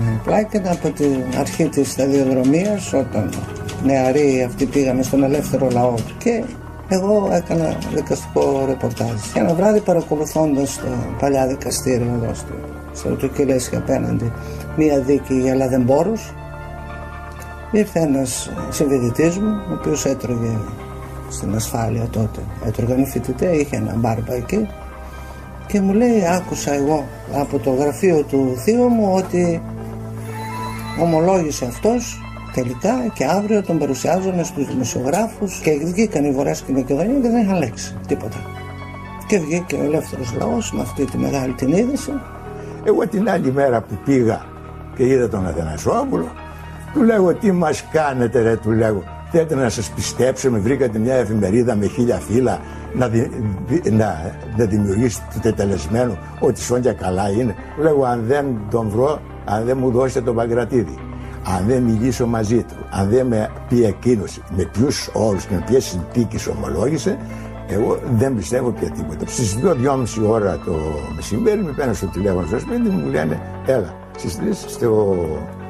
ε, πλάκεται από την αρχή της σταδιοδρομίας όταν νεαροί αυτοί πήγαμε στον ελεύθερο λαό και εγώ έκανα δικαστικό ρεπορτάζ. Και ένα βράδυ παρακολουθώντας το παλιά δικαστήριο εδώ στο, στο Τουκυλέσχη απέναντι μία δίκη για λαδεμπόρους ήρθε ένας συμβιδητής μου ο οποίος έτρωγε στην ασφάλεια τότε έτρωγαν οι φοιτητέ, είχε ένα μπάρμπα εκεί και μου λέει άκουσα εγώ από το γραφείο του θείου μου ότι ομολόγησε αυτός τελικά και αύριο τον παρουσιάζομαι στους δημοσιογράφους και βγήκαν οι Βορράς και η Μακεδονία και δεν είχαν λέξει τίποτα. Και βγήκε ο ελεύθερος λαός με αυτή τη μεγάλη την είδηση. Εγώ την άλλη μέρα που πήγα και είδα τον Αθανασόπουλο, του λέγω τι μας κάνετε ρε, του λέγω. Θέλετε να σας πιστέψουμε, βρήκατε μια εφημερίδα με χίλια φύλλα να, δι- δι- να, να δημιουργήσετε το τετελεσμένο ότι σόντια καλά είναι. Του λέγω αν δεν τον βρω, αν δεν μου δώσετε τον Παγκρατίδη, αν δεν μιλήσω μαζί του, αν δεν με πει εκείνος με ποιους όρους και με ποιες συνθήκες ομολόγησε, εγώ δεν πιστεύω πια τίποτα. Στις 2-2,5 ώρα το μεσημέρι με παίρνω στο τηλέφωνο στο σπίτι μου, μου λένε Έλα, στι 3 στο ε,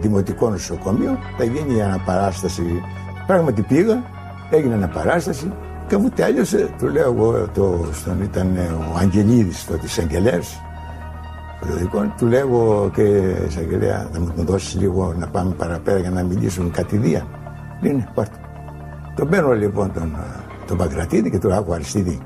δημοτικό νοσοκομείο θα γίνει η αναπαράσταση. Πράγματι πήγα, έγινε αναπαράσταση και αφού τέλειωσε, του λέω εγώ, το, στον ήταν ο Αγγελίδης, το της Αγγελέας, περιοδικών, του λέγω και εισαγγελέα, θα μου τον δώσεις λίγο να πάμε παραπέρα για να μιλήσουμε κατηδία. Λέει, ναι, πάρτε. Τον παίρνω λοιπόν τον, τον Παγκρατίδη και του λέω, άκου Αριστίδη,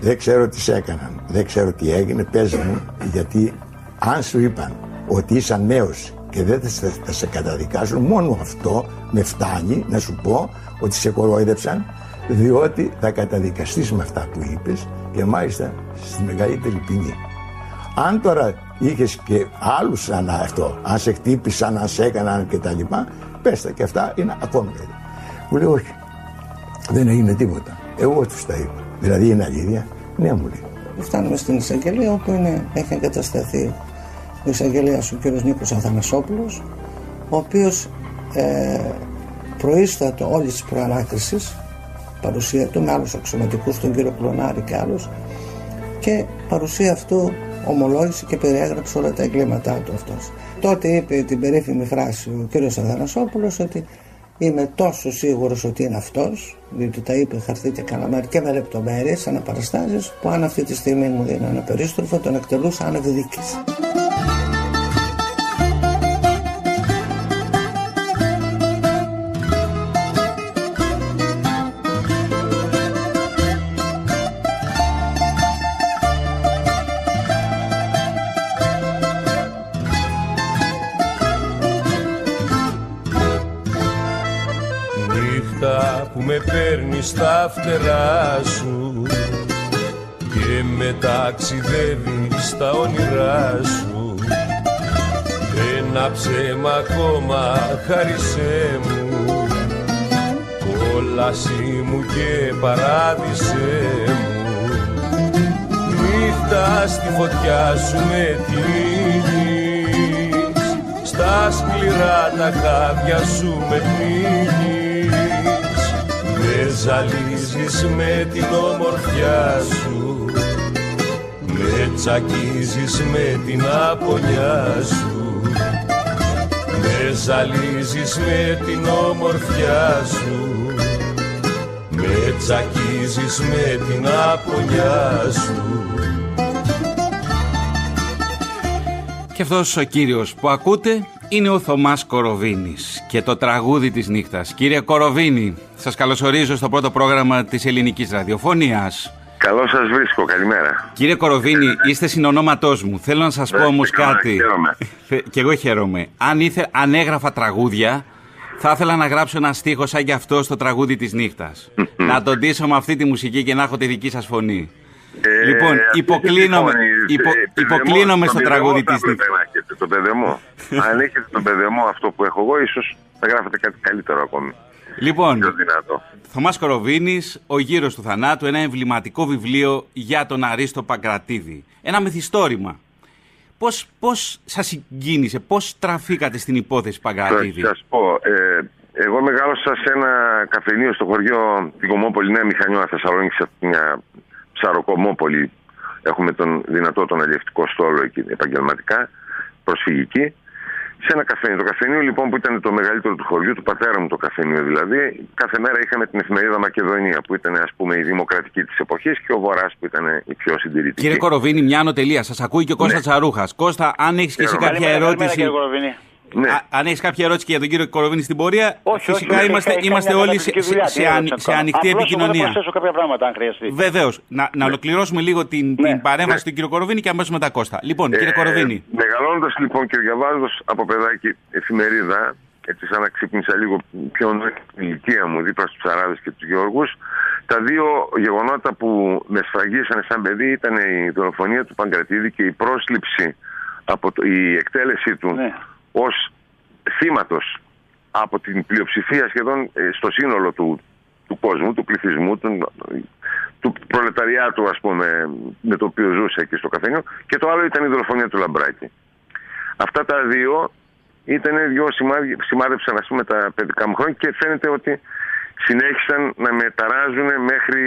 δεν ξέρω τι σε έκαναν, δεν ξέρω τι έγινε, πες μου, γιατί αν σου είπαν ότι είσαι νέος και δεν θα, σε- θα σε καταδικάσουν, μόνο αυτό με φτάνει να σου πω ότι σε κορόιδεψαν, διότι θα καταδικαστείς με αυτά που είπες και μάλιστα στη μεγαλύτερη ποινή. Αν τώρα είχες και άλλους σαν αυτό, αν σε χτύπησαν, αν σε έκαναν και τα λοιπά, πες τα και αυτά είναι ακόμη καλύτερα. Μου λέει όχι, δεν έγινε τίποτα. Εγώ τους τα είπα. Δηλαδή είναι αλήθεια. Ναι, μου λέει. Φτάνουμε στην εισαγγελία όπου είναι, έχει εγκατασταθεί ο εισαγγελέας ο κ. Νίκος Αθανασόπουλος ο οποίος ε, προείστατο όλης της προανάκρισης παρουσία του με άλλους αξιωματικούς τον κύριο Κλωνάρη και άλλους και παρουσία αυτού ομολόγησε και περιέγραψε όλα τα εγκλήματά του αυτός. Τότε είπε την περίφημη φράση ο κύριος Αθανασόπουλος ότι Είμαι τόσο σίγουρος ότι είναι αυτός, διότι τα είπε χαρτί και καλαμάρι και με λεπτομέρειες, αναπαραστάσεις, που αν αυτή τη στιγμή μου δίνει ένα περίστροφο, τον εκτελούσα άνευ φτερά σου. Και με ταξιδεύει στα όνειρά σου. Ένα ψέμα ακόμα χάρισέ μου. Κόλαση μου και παράδεισέ μου. Νύχτα στη φωτιά σου με τυλίγεις στα σκληρά τα χάδια σου με πνίγεις με ζαλίζεις με την ομορφιά σου. Με τσακίζεις με την απονιά σου. Με ζαλίζεις με την ομορφιά σου. Με τσακίζεις με την απονιά σου. Και αυτός ο κύριος που ακούτε είναι ο Θωμάς Κοροβίνης και το τραγούδι της νύχτας. Κύριε Κοροβίνη, σας καλωσορίζω στο πρώτο πρόγραμμα της ελληνικής ραδιοφωνίας. Καλώ σας βρίσκω, καλημέρα. Κύριε Κοροβίνη, είστε συνονόματός μου. Θέλω να σας πω Ναι, όμως καλά, κάτι. χαίρομαι. και εγώ χαίρομαι. Αν, ήθε, αν έγραφα τραγούδια, θα ήθελα να γράψω ένα στίχο σαν κι αυτό στο τραγούδι της νύχτας. να τον ντύσω με αυτή τη μουσική και να έχω τη δική σας φωνή. Ε, λοιπόν, αυτή υποκλίνομαι, τη φωνή, υπο, ε, παιδεμό, υποκλίνομαι τον στο παιδεμό τραγούδι θα της έπρεπε νύχτας. να έχετε τον παιδεμό. Αν έχετε τον παιδεμό αυτό που έχω εγώ, ίσως θα γράφετε κάτι καλύτερο ακόμη. Λοιπόν, Πιο δυνατό. Θωμάς Κοροβίνης, «Ο γύρος του θανάτου», ένα εμβληματικό βιβλίο για τον Αρίστο Παγκρατίδη. Ένα μυθιστόρημα. Πώς, πώς σας συγκίνησε, πώς τραφήκατε στην υπόθεση Παγκρατίδη; Θα σας πω, ε, εγώ μεγάλωσα σε ένα καφενείο στο χωριό την Κομμόπολη, Νέα Μηχανιώνα Θεσσαλονίκη, σε μια ψαροκομμόπολη. Έχουμε τον δυνατό τον αλλιευτικό στόλο εκεί επαγγελματικά, προσφυγική. Σε ένα καφενείο. Το καφενείο λοιπόν που ήταν το μεγαλύτερο του χωριού, του πατέρα μου το καφενείο δηλαδή, κάθε μέρα είχαμε την εφημερίδα Μακεδονία που ήταν ας πούμε η δημοκρατική της εποχής και ο Βορράς που ήταν η πιο συντηρητική. Κύριε Κοροβίνη, μια ανωτελεία. Σας ακούει και ο Κώστας Τσαρούχας. Κώστα, αν έχεις και εσύ Χαίρομαι. κάποια Καλημέρα, ερώτηση... Κύριε Κοροβίνη. Α, αν έχεις κάποια ερώτηση και για τον κύριο Κοροβίνη στην πορεία, Όχι, φυσικά όχι, όχι, είμαστε, έχει- είμαστε έχει όλοι μια σε, καταπληκτική δουλειά, σε, τι σε, ερώτηση αν- να σε κάνω. ανοιχτή Απλώς εγώ να επικοινωνία. προσθέσω κάποια πράγματα, αν χρειαστεί. Βεβαίως. Να, να ολοκληρώσουμε λίγο την, Ναι. την παρέμβαση του κύριου Κοροβίνη και αμέσως μετά Κώστα. Λοιπόν, κύριε Κοροβίνη. Μεγαλώνοντας λοιπόν και διαβάζοντας από παιδάκι εφημερίδα, έτσι σαν να ξύπνησα λίγο πιο νωρίς την ηλικία μου δίπλα στους Ψαράδε και τους Γιώργους, τα δύο γεγονότα που με σφραγίσανε σαν παιδί ήταν η δολοφονία του Παγκρατίδη και η πρόσληψη από το, η εκτέλεσή του Ναι. Ως θύματος από την πλειοψηφία σχεδόν ε, στο σύνολο του, του κόσμου, του πληθυσμού, του, του προλεταριάτου ας πούμε με το οποίο ζούσε εκεί στο καφενείο και το άλλο ήταν η δολοφονία του Λαμπράκη. Αυτά τα δύο ήταν δύο σημάδι, σημάδεψαν ας πούμε τα παιδικά μου χρόνια και φαίνεται ότι συνέχισαν να με ταράζουν μέχρι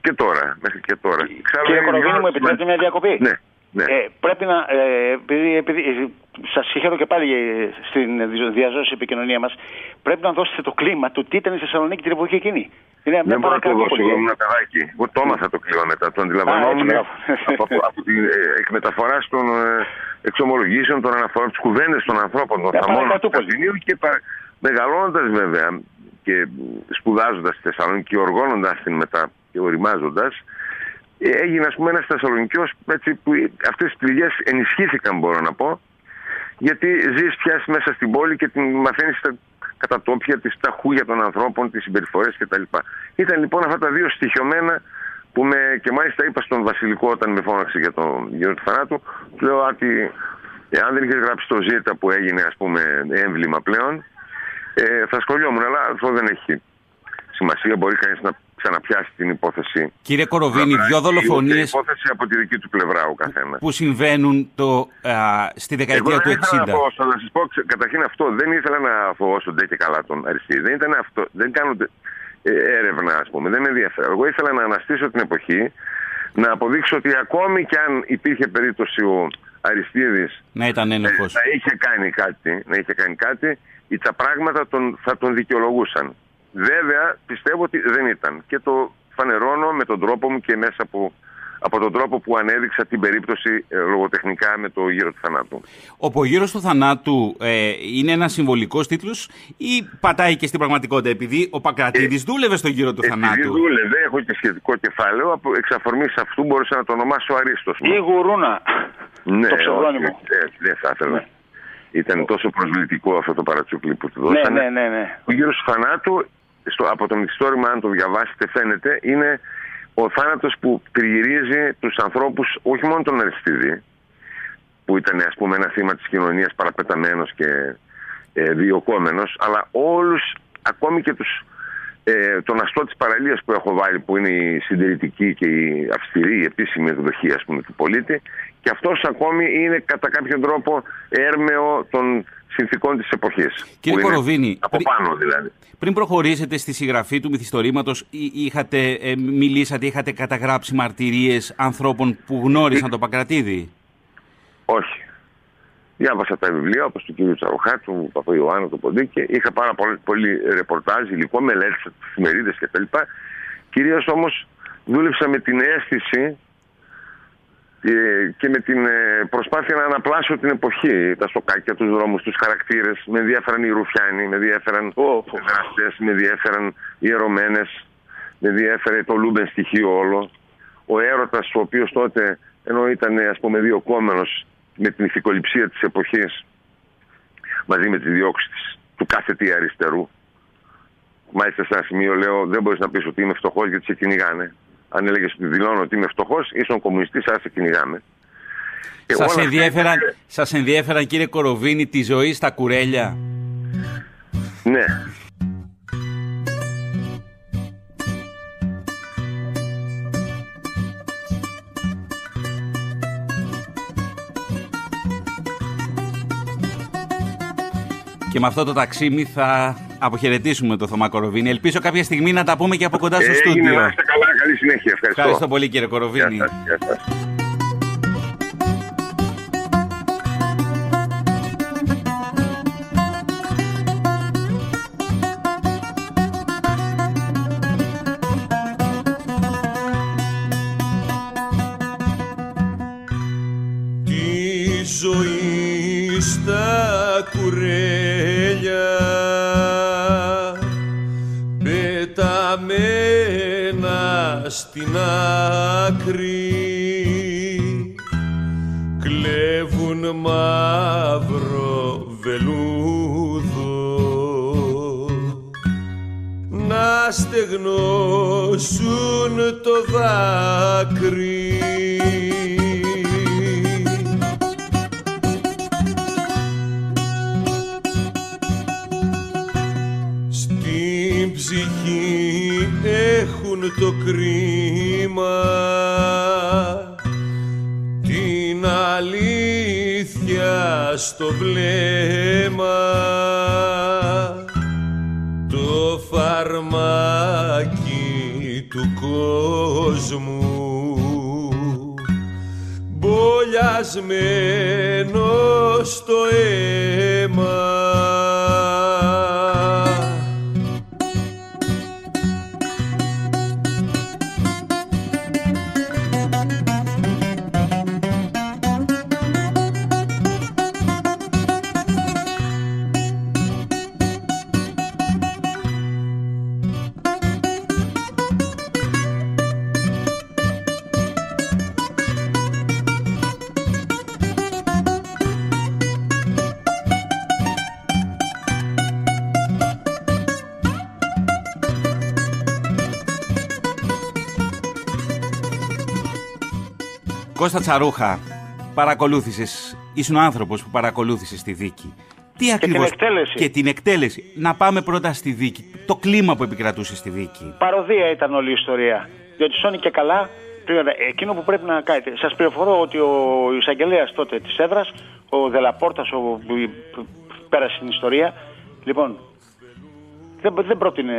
και τώρα. Μέχρι και τώρα. Εξάλλου Κύριε είναι Κοροβίνη, δύο μου επιτρέπετε μια διακοπή; Ναι, ναι. Ε, πρέπει να. Ε, επειδή, επειδή σας συγχαίρω και πάλι ε, στην διαζώση επικοινωνία μας, πρέπει να δώσετε το κλίμα του τι ήταν η Θεσσαλονίκη την εποχή εκείνη. Είναι μια Δεν μπορώ να το παρακρατή δώσω. Εγώ πόλη. ήμουν παιδάκι. Εγώ το έμαθα το κλίμα μετά. Το αντιλαμβανόμουν Α, έτσι, από, από, από την ε, εκμεταφοράς των ε, εξομολογήσεων, των αναφορών, τις κουβέντες των ανθρώπων, των Μια θαμών του παρακρατούπολη. καφενείου και πα, μεγαλώνοντας βέβαια και σπουδάζοντας στη Θεσσαλονίκη και οργώνοντας την μετά και οριμάζοντας, έγινε ας πούμε ένας Θεσσαλονικιός έτσι που αυτές τις πληγές ενισχύθηκαν μπορώ να πω γιατί ζεις πια μέσα στην πόλη και την μαθαίνεις τα κατατόπια, τις τα χούγια των ανθρώπων, τις συμπεριφορές κτλ. Ήταν λοιπόν αυτά τα δύο στοιχειωμένα που με, και μάλιστα είπα στον Βασιλικό όταν με φώναξε για τον γύρο του θανάτου, του λέω ότι εάν δεν είχες γράψει το ζήτα που έγινε ας πούμε έμβλημα πλέον, ε, θα σχολιόμουν, αλλά αυτό δεν έχει σημασία. Μπορεί κανείς να ξαναπιάσει την υπόθεση. Κύριε Κοροβίνη, δυο Την δολοφονίες υπόθεση από τη δική του πλευρά ο καθένας. που συμβαίνουν το, α, στη δεκαετία Εγώ του δεν ήθελα 60. να φοβώσω, να σας πω ξε- καταρχήν αυτό. Δεν ήθελα να φοβώσω ντε και καλά τον Αριστίδη. Δεν ήταν αυτό. Δεν κάνω ε, έρευνα, ας πούμε. Δεν με ενδιαφέρει. Εγώ ήθελα να αναστήσω την εποχή, να αποδείξω ότι ακόμη κι αν υπήρχε περίπτωση ο Αριστίδης Να ήταν ένοχος. να είχε κάνει κάτι, να είχε κάνει κάτι, ή τα πράγματα τον, θα τον δικαιολογούσαν. Βέβαια, πιστεύω ότι δεν ήταν. Και το φανερώνω με τον τρόπο μου και μέσα από, από τον τρόπο που ανέδειξα την περίπτωση ε, λογοτεχνικά με το γύρο του θανάτου. Ο απογύρος του θανάτου ε, είναι ένας συμβολικός τίτλος ή πατάει και στην πραγματικότητα επειδή ο Πακρατίδης δούλευε στο γύρο του Ε, Επειδή θανάτου; δούλευε, έχω και σχετικό κεφάλαιο, από εξ αφορμής αυτού μπορούσα να το ονομάσω Αρίστος. Ή γουρούνα. Ναι, το ψευδόνυμο. όχι, ε, δεν θα ήθελα. Ήταν τόσο προσβλητικό αυτό το παρατσούκλι που του Ναι, δώσανε. ναι, ναι, ναι. Ο γύρος του θανάτου, στο, από το μυθιστόρημα, αν το διαβάσετε, φαίνεται, είναι ο θάνατος που τριγυρίζει τους ανθρώπους, όχι μόνο τον Αριστίδη, που ήταν ας πούμε ένα θύμα της κοινωνίας παραπεταμένος και ε, διωκόμενος, αλλά όλους, ακόμη και τους, ε, τον αστό της παραλίας που έχω βάλει, που είναι η συντηρητική και η αυστηρή, η επίσημη εκδοχή ας πούμε, του πολίτη, και αυτός ακόμη είναι κατά κάποιον τρόπο έρμεο των συνθήκων της εποχής. Κύριε που είναι Κοροβίνη, Από πρι- πάνω δηλαδή. Πριν προχωρήσετε στη συγγραφή του μυθιστορήματος, εί- είχατε, ε, μιλήσατε, είχατε καταγράψει μαρτυρίες ανθρώπων που γνώρισαν τον Πακρατίδη; Όχι. Διάβασα τα βιβλία όπως του κ. Τσαρουχά, του Παπαϊωάννου, του Ποντίκη. Είχα πάρα πολύ, πολύ ρεπορτάζ, υλικό, μελέτησα τις εφημερίδες κτλ. Κυρίως όμως δούλεψα με την αίσθηση ε, και με την ε, προσπάθεια να αναπλάσω την εποχή, τα σοκάκια, τους δρόμους, τους χαρακτήρες. Με ενδιέφεραν οι ρουφιάνοι, με ενδιέφεραν οι δράστες, με ενδιέφεραν οι ερωμένες, με ενδιέφερε το λούμπεν στοιχείο όλο. Ο έρωτας, ο οποίος τότε, ενώ ήταν ας πούμε διωκόμενος με την ηθικοληψία της εποχής, μαζί με τις διώξεις της, του κάθε τι αριστερού. Μάλιστα σε ένα σημείο λέω δεν μπορείς να πεις ότι είμαι φτωχός γιατί σε κυνηγάνε. Αν έλεγες ότι δηλώνω ότι είμαι φτωχός, ήσουν κομμουνιστής, άρα σε κυνηγάμε. Και Σας όλα αυτά ενδιέφεραν, ήταν- σας ενδιέφεραν κύριε Κοροβίνη τη ζωή στα κουρέλια; Ναι. Και με αυτό το ταξίμι θα αποχαιρετήσουμε το Θωμά Κοροβίνη. Ελπίζω κάποια στιγμή να τα πούμε και από κοντά στο Έγινε, στούντιο. να είστε καλά, καλή συνέχεια. Ευχαριστώ. Ευχαριστώ πολύ κύριε Κοροβίνη. Γεια σας, γεια σας. Στην άκρη. Κλέβουν μαύρο βελούδο. Να στεγνώσουν το δάκρυ έχουν το κρίμα. Την αλήθεια στο βλέμμα. Το φαρμάκι του κόσμου. Μπολιασμένος στο αίμα Κώστα Τσαρούχα, παρακολούθησες, ήσουν ο άνθρωπος που παρακολούθησες τη δίκη. Τι την ακριβώς... εκτέλεση. Και την εκτέλεση. Να πάμε πρώτα στη δίκη. Το κλίμα που επικρατούσε στη δίκη. Παροδία ήταν όλη η ιστορία. Διότι σώνει και καλά. πήγανε. Εκείνο που πρέπει να κάνετε. Σας πληροφορώ ότι ο εισαγγελέας τότε της έδρας, ο Δελαπόρτας, ο που πέρασε την ιστορία, λοιπόν, δεν, δεν πρότεινε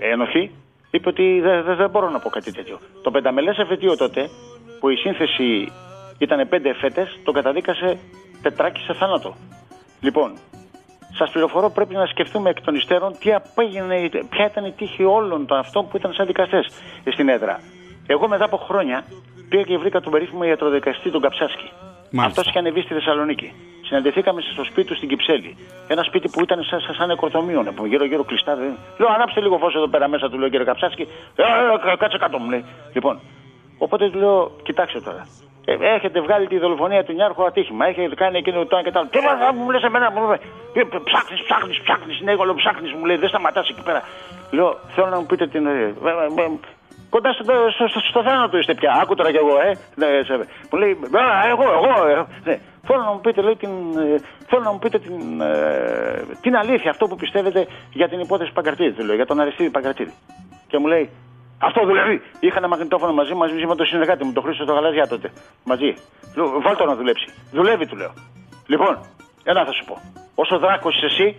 ενοχή. Είπε ότι δεν, δεν, δεν μπορώ να πω κάτι τέτοιο. Το πενταμελές εφετείο τότε, που η σύνθεση Ήταν πέντε εφέτες, το καταδίκασε τετράκι σε θάνατο. Λοιπόν, σας πληροφορώ, πρέπει να σκεφτούμε εκ των υστέρων τι απέγινε, ποια ήταν η τύχη όλων των αυτών που ήταν σαν δικαστές στην έδρα. Εγώ μετά από χρόνια πήγα και βρήκα τον περίφημο ιατροδικαστή τον Καψάσκι. Αυτός είχε ανεβεί στη Θεσσαλονίκη. Συναντηθήκαμε στο σπίτι του στην Κυψέλη. Ένα σπίτι που ήταν σαν, σαν νεκροτομείο, που γύρω-γύρω κλειστά. Δεν... Λέω, ανάψτε λίγο φως εδώ πέρα μέσα του, λέω κύριε Καψάσκι. Ε, ε, ε, κάτσε κάτω μου λέει. Λοιπόν, οπότε του λέω, κοιτάξτε τώρα. Ε, έχετε βγάλει τη δολοφονία του Νιάρχου ατύχημα. Έχετε κάνει εκείνο το ένα και το άλλο. Τι μας μου λες εμένα, μου λέει. Ψάχνεις, ψάχνεις, ψάχνεις. Ναι, εγώ ψάχνεις, μου λέει. Δεν σταματάς εκεί πέρα. Λέω, θέλω να μου πείτε την. ε, ε, ε, Κοντά στο, στο, στο, στο θάνατο είστε πια. Άκου τώρα κι εγώ, ε. Ναι, σε- Μου λέει, «Α, εγώ, εγώ. ε». Ναι. Θέλω να μου πείτε, λέει, την, ε, θέλω να μου πείτε την, ε, την αλήθεια, αυτό που πιστεύετε για την υπόθεση Παγκαρτίδη, του λέω, για τον Αριστίδη Παγκαρτίδη. Και μου λέει, αυτό δουλεύει. Είχα ένα μαγνητόφωνο μαζί, μαζί με τον συνεργάτη μου, τον Χρήστο το Γαλαζιά τότε. Μαζί. Λέω, βάλ το να δουλέψει. Δουλεύει, του λέω. Λοιπόν, ένα θα σου πω. Όσο δράκος είσαι εσύ,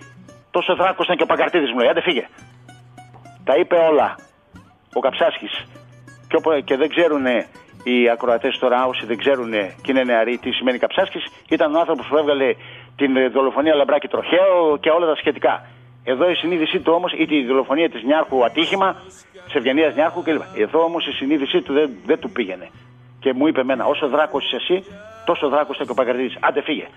τόσο δράκος ήταν και ο Παγκαρτίδης μου λέει. Άντε φύγε. Τα είπε όλα ο Καψάσκης και, οπο- και δεν ξέρουν οι ακροατές τώρα, όσοι δεν ξέρουν και είναι νεαροί τι σημαίνει Καψάσκης, ήταν ο άνθρωπος που έβγαλε την ε, δολοφονία Λαμπράκη Τροχαίο και όλα τα σχετικά. Εδώ η συνείδησή του όμως, ή τη δολοφονία της Νιάρχου ατύχημα, της Ευγενίας Νιάρχου κλπ. Εδώ όμως η συνείδησή του δεν, δεν του πήγαινε. Και μου είπε εμένα, όσο δράκος είσαι εσύ, τόσο δράκος ήταν και ο Παγκαρτίδης. Άντε φύγε.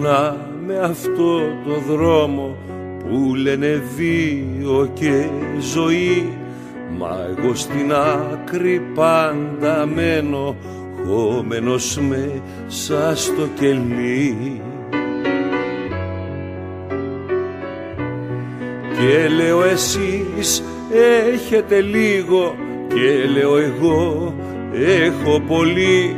Περνάμε αυτό το δρόμο που λένε βίο και ζωή. Μα εγώ στην άκρη πάντα μένω χωμένος μέσα στο κελί Και λέω εσείς έχετε λίγο και λέω εγώ έχω πολύ.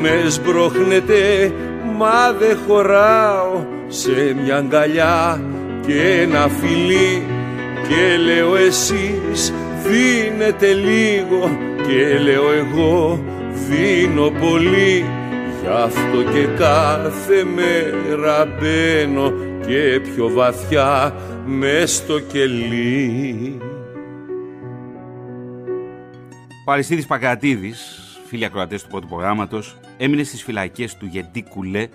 Μες σμπρώχνετε μα δεν χωράω σε μια αγκαλιά και ένα φιλί και λέω εσείς δίνετε λίγο και λέω εγώ δίνω πολύ γι' αυτό και κάθε μέρα μπαίνω και πιο βαθιά μες στο κελί. Ο Αριστίδης Παγκρατίδης, φίλοι ακροατές του πρώτου προγράμματος, έμεινε στις φυλακές του Γεντή Κουλέ,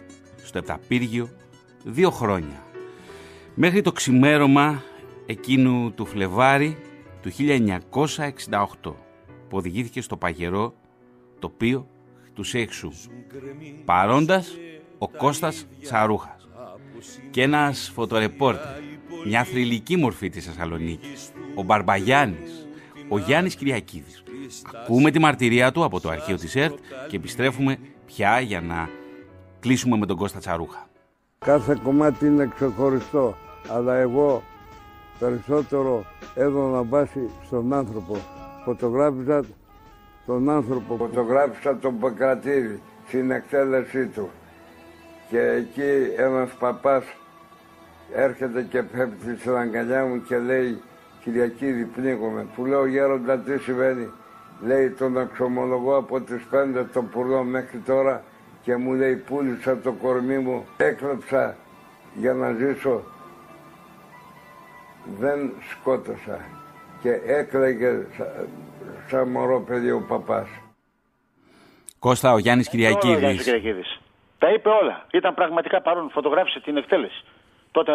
στο Επταπύργιο, δύο χρόνια. Μέχρι το ξημέρωμα εκείνου του Φλεβάρι του 1968, που οδηγήθηκε στο παγερό τοπίο του Σέξου. Παρόντας ο Κώστας Τσαρούχας και ένας φωτορεπόρτερ, μια θρηλυκή μορφή της Θεσσαλονίκης, ο Μπαρμπαγιάννης, ο Γιάννης Κυριακίδης. Ακούμε τη μαρτυρία του από το αρχείο της ΕΡΤ και επιστρέφουμε πια για να κλείσουμε με τον Κώστα Τσαρούχα. Κάθε κομμάτι είναι ξεχωριστό, αλλά εγώ περισσότερο έδωνα βάση στον άνθρωπο. Φωτογράφησα τον άνθρωπο, φωτογράφησα τον Ποκρατήρη στην εκτέλεσή του. Και εκεί ένας παπάς έρχεται και πέφτει στην αγκαλιά μου και λέει Κυριακίδη πνίγομαι. Του λέω γέροντα τι συμβαίνει; Λέει τον αξιωμολογώ από τις πέντε το πουλό μέχρι τώρα και μου λέει πούλησα το κορμί μου, έκλεψα για να ζήσω. Δεν σκότωσα και έκλαιγε σα- σαν μωρό παιδί ο παπάς. Κώστα, ο Γιάννης Όλα, Γιάννης Κυριακίδης. Κυριακίδης. Τα είπε όλα. Ήταν πραγματικά παρόν. Φωτογράφησε την εκτέλεση. Τότε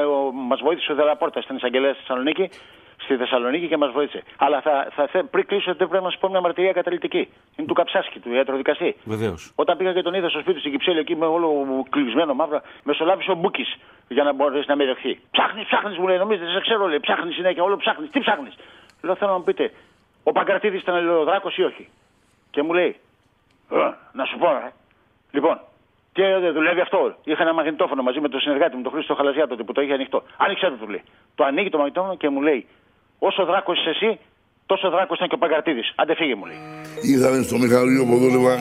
μας βοήθησε ο Δελαπόρτας στην εισαγγελέας στη Θεσσαλονίκη, στη Θεσσαλονίκη και μας βοήθησε. Αλλά θα, θα, θε- πριν κλείσω, δεν πρέπει να σου πω μια μαρτυρία καταλητική. Είναι του Καψάσκη, του ιατροδικαστή. Βεβαίως. Όταν πήγα και τον είδα στο σπίτι του στην Κυψέλη, εκεί με όλο κλεισμένο μαύρα, μεσολάβησε ο Μπούκης για να μπορέσει να με δεχθεί. Ψάχνεις, ψάχνεις, μου λέει, νομίζετε, δεν σε ξέρω, λέει, ψάχνεις συνέχεια, όλο ψάχνεις. Τι ψάχνεις. Λέω, θέλω να μου πείτε, ο Παγκρατήδη ήταν ελαιοδράκο ή όχι; Και μου λέει, «Ε, να σου πω, ε. Λοιπόν, και δεν δουλεύει αυτό. Είχα ένα μαγνητόφωνο μαζί με τον συνεργάτη μου, τον Χρήστο Χαλαζιά τότε που το είχε ανοιχτό. Άνοιξε το, του λέει. Το ανοίγει το μαγνητόφωνο και μου λέει, Όσο δράκος είσαι εσύ, τόσο δράκος ήταν και ο Παγκρατήδη. Άντε φύγε, μου λέει. Ήρθαμε στο Μιχαλείο που δούλευα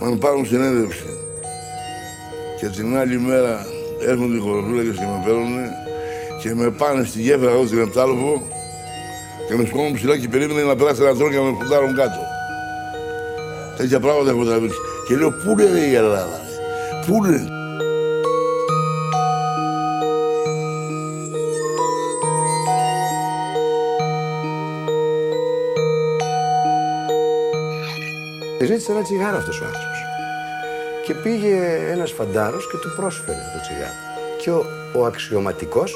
να με πάρουν συνέντευξη. Και την άλλη μέρα έρχονται οι χωροφύλακες και με παίρνουν και με πάνε στη γέφυρα εδώ στην Επτάλοφο και με σκόμουν ψηλά και περίμενε να περάσει ένα τρόπο και να με φουντάρουν κάτω. Τέτοια πράγματα έχω τραβήξει. Και λέω, πού είναι η Ελλάδα, ρε; πού είναι; Ζήτησε ένα τσιγάρο αυτός ο άνθρωπος. Και πήγε ένας φαντάρος και του πρόσφερε το τσιγάρο. Και ο, ο αξιωματικός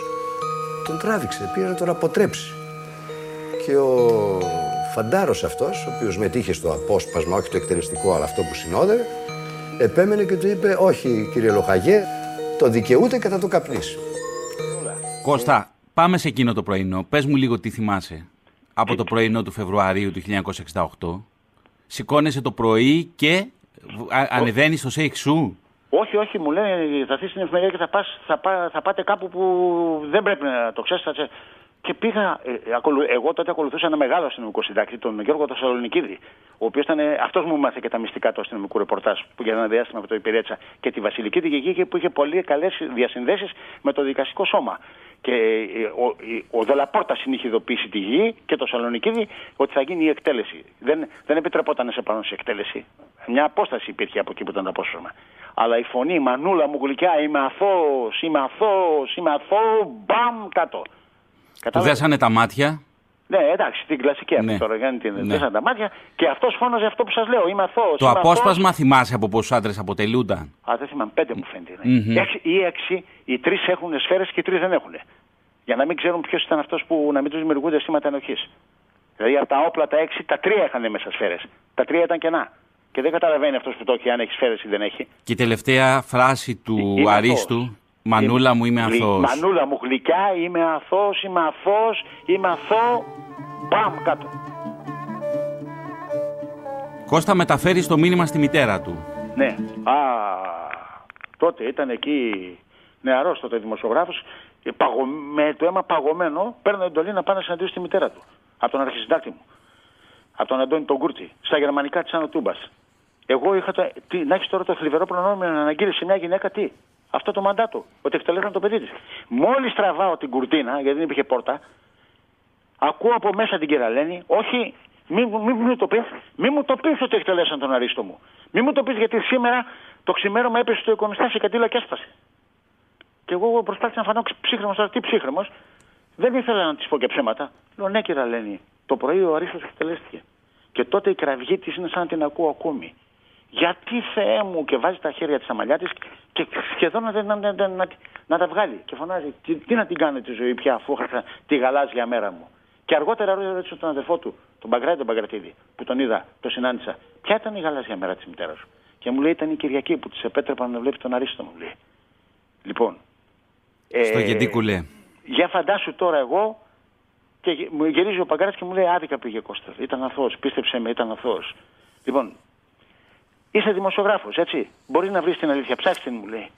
τον τράβηξε, πήγε να τον αποτρέψει. Και ο φαντάρος αυτός, ο οποίος μετήχε στο απόσπασμα, όχι το εκτελεστικό, αλλά αυτό που συνόδευε, επέμενε και του είπε, όχι κύριε Λοχαγέ, το δικαιούται και θα το καπνίσει. Κώστα, πάμε σε εκείνο το πρωινό. Πες μου λίγο τι θυμάσαι από το πρωινό του Φεβρουαρίου του 1968. Σηκώνεσαι το πρωί και α- ανεβαίνεις στο σέιχ σου. Όχι, όχι, μου λένε θα αφήσεις την εφημερίδα και θα, πας, θα, πά- θα πάτε κάπου που δεν πρέπει να το ξέρεις. Και πήγα, ε, ακολου- εγώ τότε ακολουθούσα ένα μεγάλο αστυνομικό συντάκτη, τον Γιώργο Θεσσαλονικίδη, ο οποίος ήταν αυτός μου μάθε και τα μυστικά του αστυνομικού ρεπορτάζ που για ένα διάστημα από το υπηρέτησα και τη Βασιλική τη Γεγίκη που είχε πολύ καλές διασυνδέσεις με το δικαστικό σώμα. Και ε, ο, ε, ο Δελαπόρτα είχε ειδοποιήσει τη γη και το Σαλονικίδη ότι θα γίνει η εκτέλεση. Δεν, δεν επιτρεπόταν να σε πάνω σε εκτέλεση. Μια απόσταση υπήρχε από εκεί που ήταν το απόσπασμα. Αλλά η φωνή, η μανούλα μου γλυκιά, είμαι αθώος, είμαι αθώος, είμαι αθώος, μπαμ, κάτω. Του Κατάλαβες; δέσανε τα μάτια. Ναι, εντάξει, την κλασική αυτή Ναι. τώρα, κάνει την Ναι. δέσανε τα μάτια και αυτός φώναζε αυτό που σας λέω. Είμαι αθώος. Το απόσπασμα θυμάσαι από πόσους άντρες αποτελούνταν; Α, δεν θυμάμαι, πέντε μου φαίνεται. ναι. Μμμ. Έξι, ή έξι, οι τρεις έχουν σφαίρες και οι τρεις δεν έχουν. Για να μην ξέρουν ποιος ήταν αυτός που να μην τους δημιουργούνται αισθήματα ενοχής. Δηλαδή από τα όπλα τα έξι, τα τρία είχαν μέσα σφαίρες. Τα τρία ήταν κενά. Και δεν καταλαβαίνει αυτός που το έχει αν έχει σφαίρες ή δεν έχει. Και η τελευταία φράση του Είμαι Αρίστου, Μανούλα μου είμαι Γλυ- αθώος. Μανούλα μου γλυκιά, είμαι αθώος, είμαι αθώος, είμαι αθώο. Μπαμ κάτω. Κώστα μεταφέρεις το μήνυμα στη μητέρα του. Ναι. Α, τότε ήταν εκεί νεαρός τότε δημοσιογράφος και παγω- με το αίμα παγωμένο παίρνω εντολή να πάω να συναντήσω τη μητέρα του. Από τον αρχισυντάκτη μου. Από τον Αντώνη τον Κούρτη. Στα γερμανικά της Άνω Τούμπας. Εγώ είχα το, τι, να έχεις τώρα το θλιβερό προνόμιο να αναγγείλεις σε μια γυναίκα τι; Αυτό το μαντάτο. Ότι εκτελέσαν το παιδί της. Μόλις τραβάω την κουρτίνα, γιατί δεν υπήρχε πόρτα, ακούω από μέσα την κυραλένη, όχι, μη, μου- μη, μου το πεις, μη μου το πεις ότι εκτελέσαν τον αρίστο μου. Μη μου το πεις γιατί σήμερα το ξημέρωμα έπεσε στο οικονιστάσιο και αντίλα και έσπασε. Και εγώ προσπάθησα να φανώ ψύχρεμος, τώρα τι ψύχρεμος. Δεν ήθελα να της πω και ψέματα. Λέω ναι κυραλένη, το πρωί ο αρίστος εκτελέστηκε. Και τότε η κραυγή της είναι σαν να την ακούω ακόμη. Γιατί Θεέ μου και βάζει τα χέρια της στα μαλλιά της και σχεδόν να, να, να, να, να, να τα βγάλει και φωνάζει τι, τι να την κάνω τη ζωή πια αφού έχασα τη γαλάζια μέρα μου. Και αργότερα ρώτησε τον αδερφό του, τον Παγκράτη τον Παγκρατίδη, που τον είδα, το συνάντησα. Ποια ήταν η γαλάζια μέρα της μητέρας σου; Και μου λέει ήταν η Κυριακή που της επέτρεπαν να βλέπει τον Αρίστο μου λέει. Λοιπόν. Στο ε, γιατί κουλέ. για φαντάσου τώρα εγώ και γε- μου γυρίζει ο Παγκράτης και μου λέει άδικα πήγε Κώστα. Ήταν αθώος, πίστεψε με, ήταν αθώος. Λοιπόν, είσαι δημοσιογράφος, έτσι. Μπορείς να βρεις την αλήθεια, ψάξτε την μου λέει.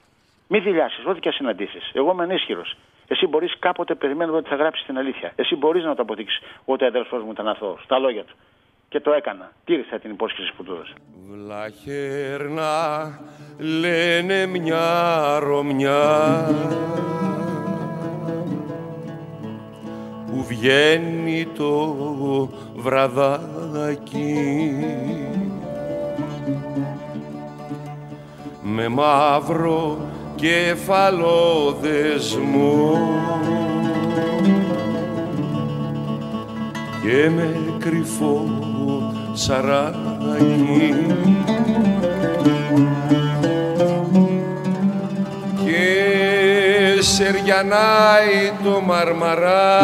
Μη δηλιάσεις, ό,τι και αν συναντήσεις. Εγώ είμαι ανίσχυρος. Εσύ μπορείς κάποτε περιμένω ότι θα γράψεις την αλήθεια. Εσύ μπορείς να το αποδείξεις ότι ο αδελφός μου ήταν αθώος. Τα λόγια του. Και το έκανα. Τήρησα την υπόσχεση που του έδωσα. Βλαχέρνα λένε μια ρωμιά που βγαίνει το βραδάκι με μαύρο κεφαλόδεσμο και με κρυφό σαράκι και σεριανάει το μαρμαρά.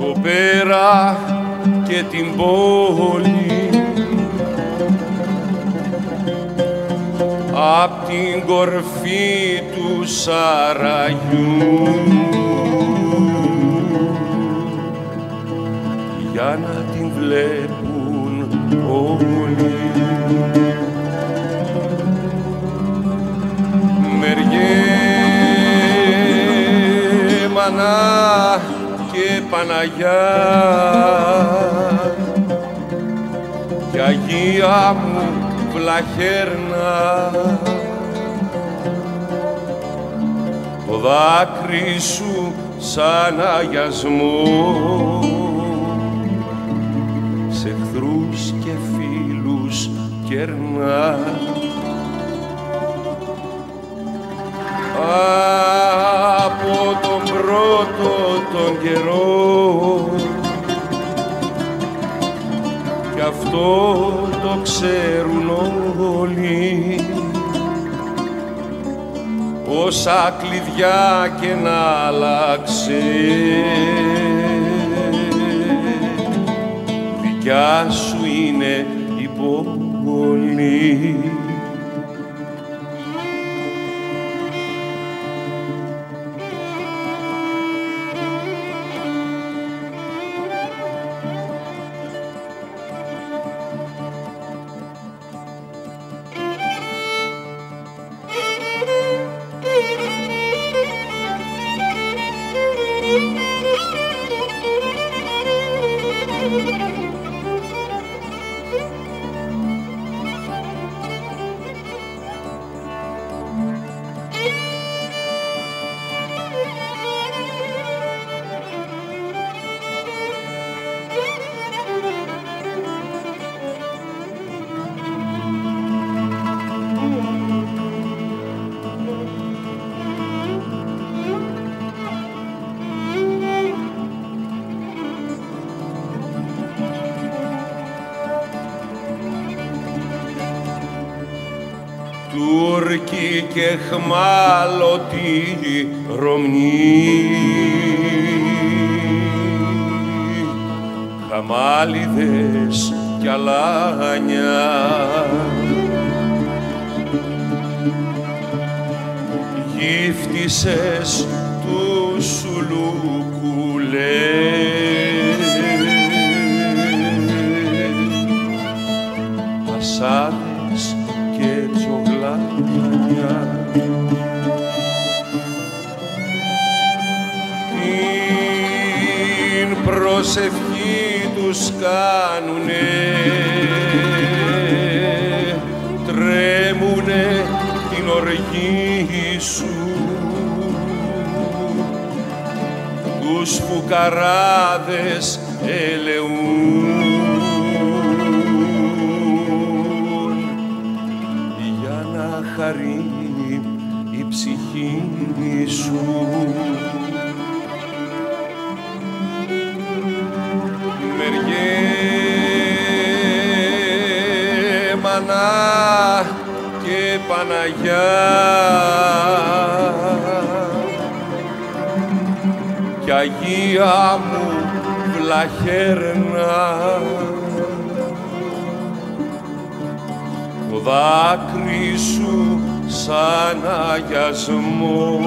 Το πέρα και την πόλη απ' την κορφή του Σαραγιού για να την βλέπουν όλοι. Μεριέ, μανά και Παναγιά κι Αγία μου βλαχέρνα το δάκρυ σου σαν αγιασμό. Σε εχθρούς και φίλους κερνά από τον πρώτο τον καιρό κι αυτό το ξέρουν όλοι. Όσα κλειδιά και να αλλάξει. Δικιά σου είναι η πόλη Τούρκοι και την προσευχή τους κάνουνε. Τρέμουνε την οργή σου. Τους φουκαράδες ελεούν σου. Μεριέ μανά και Παναγιά. Κι Αγία μου βλαχέρνα. Το δάκρυ σου σαν αγιασμό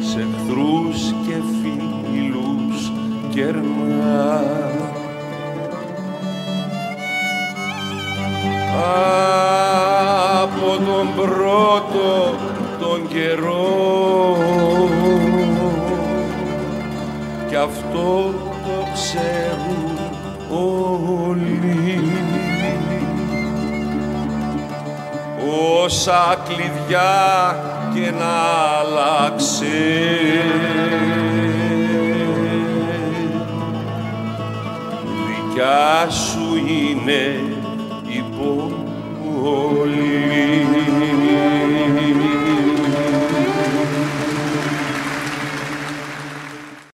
σε εχθρούς και φίλους κερνά από τον πρώτο τον καιρό. Κι αυτό όσα κλειδιά και να αλλάξει. Δικιά σου είναι η πόλη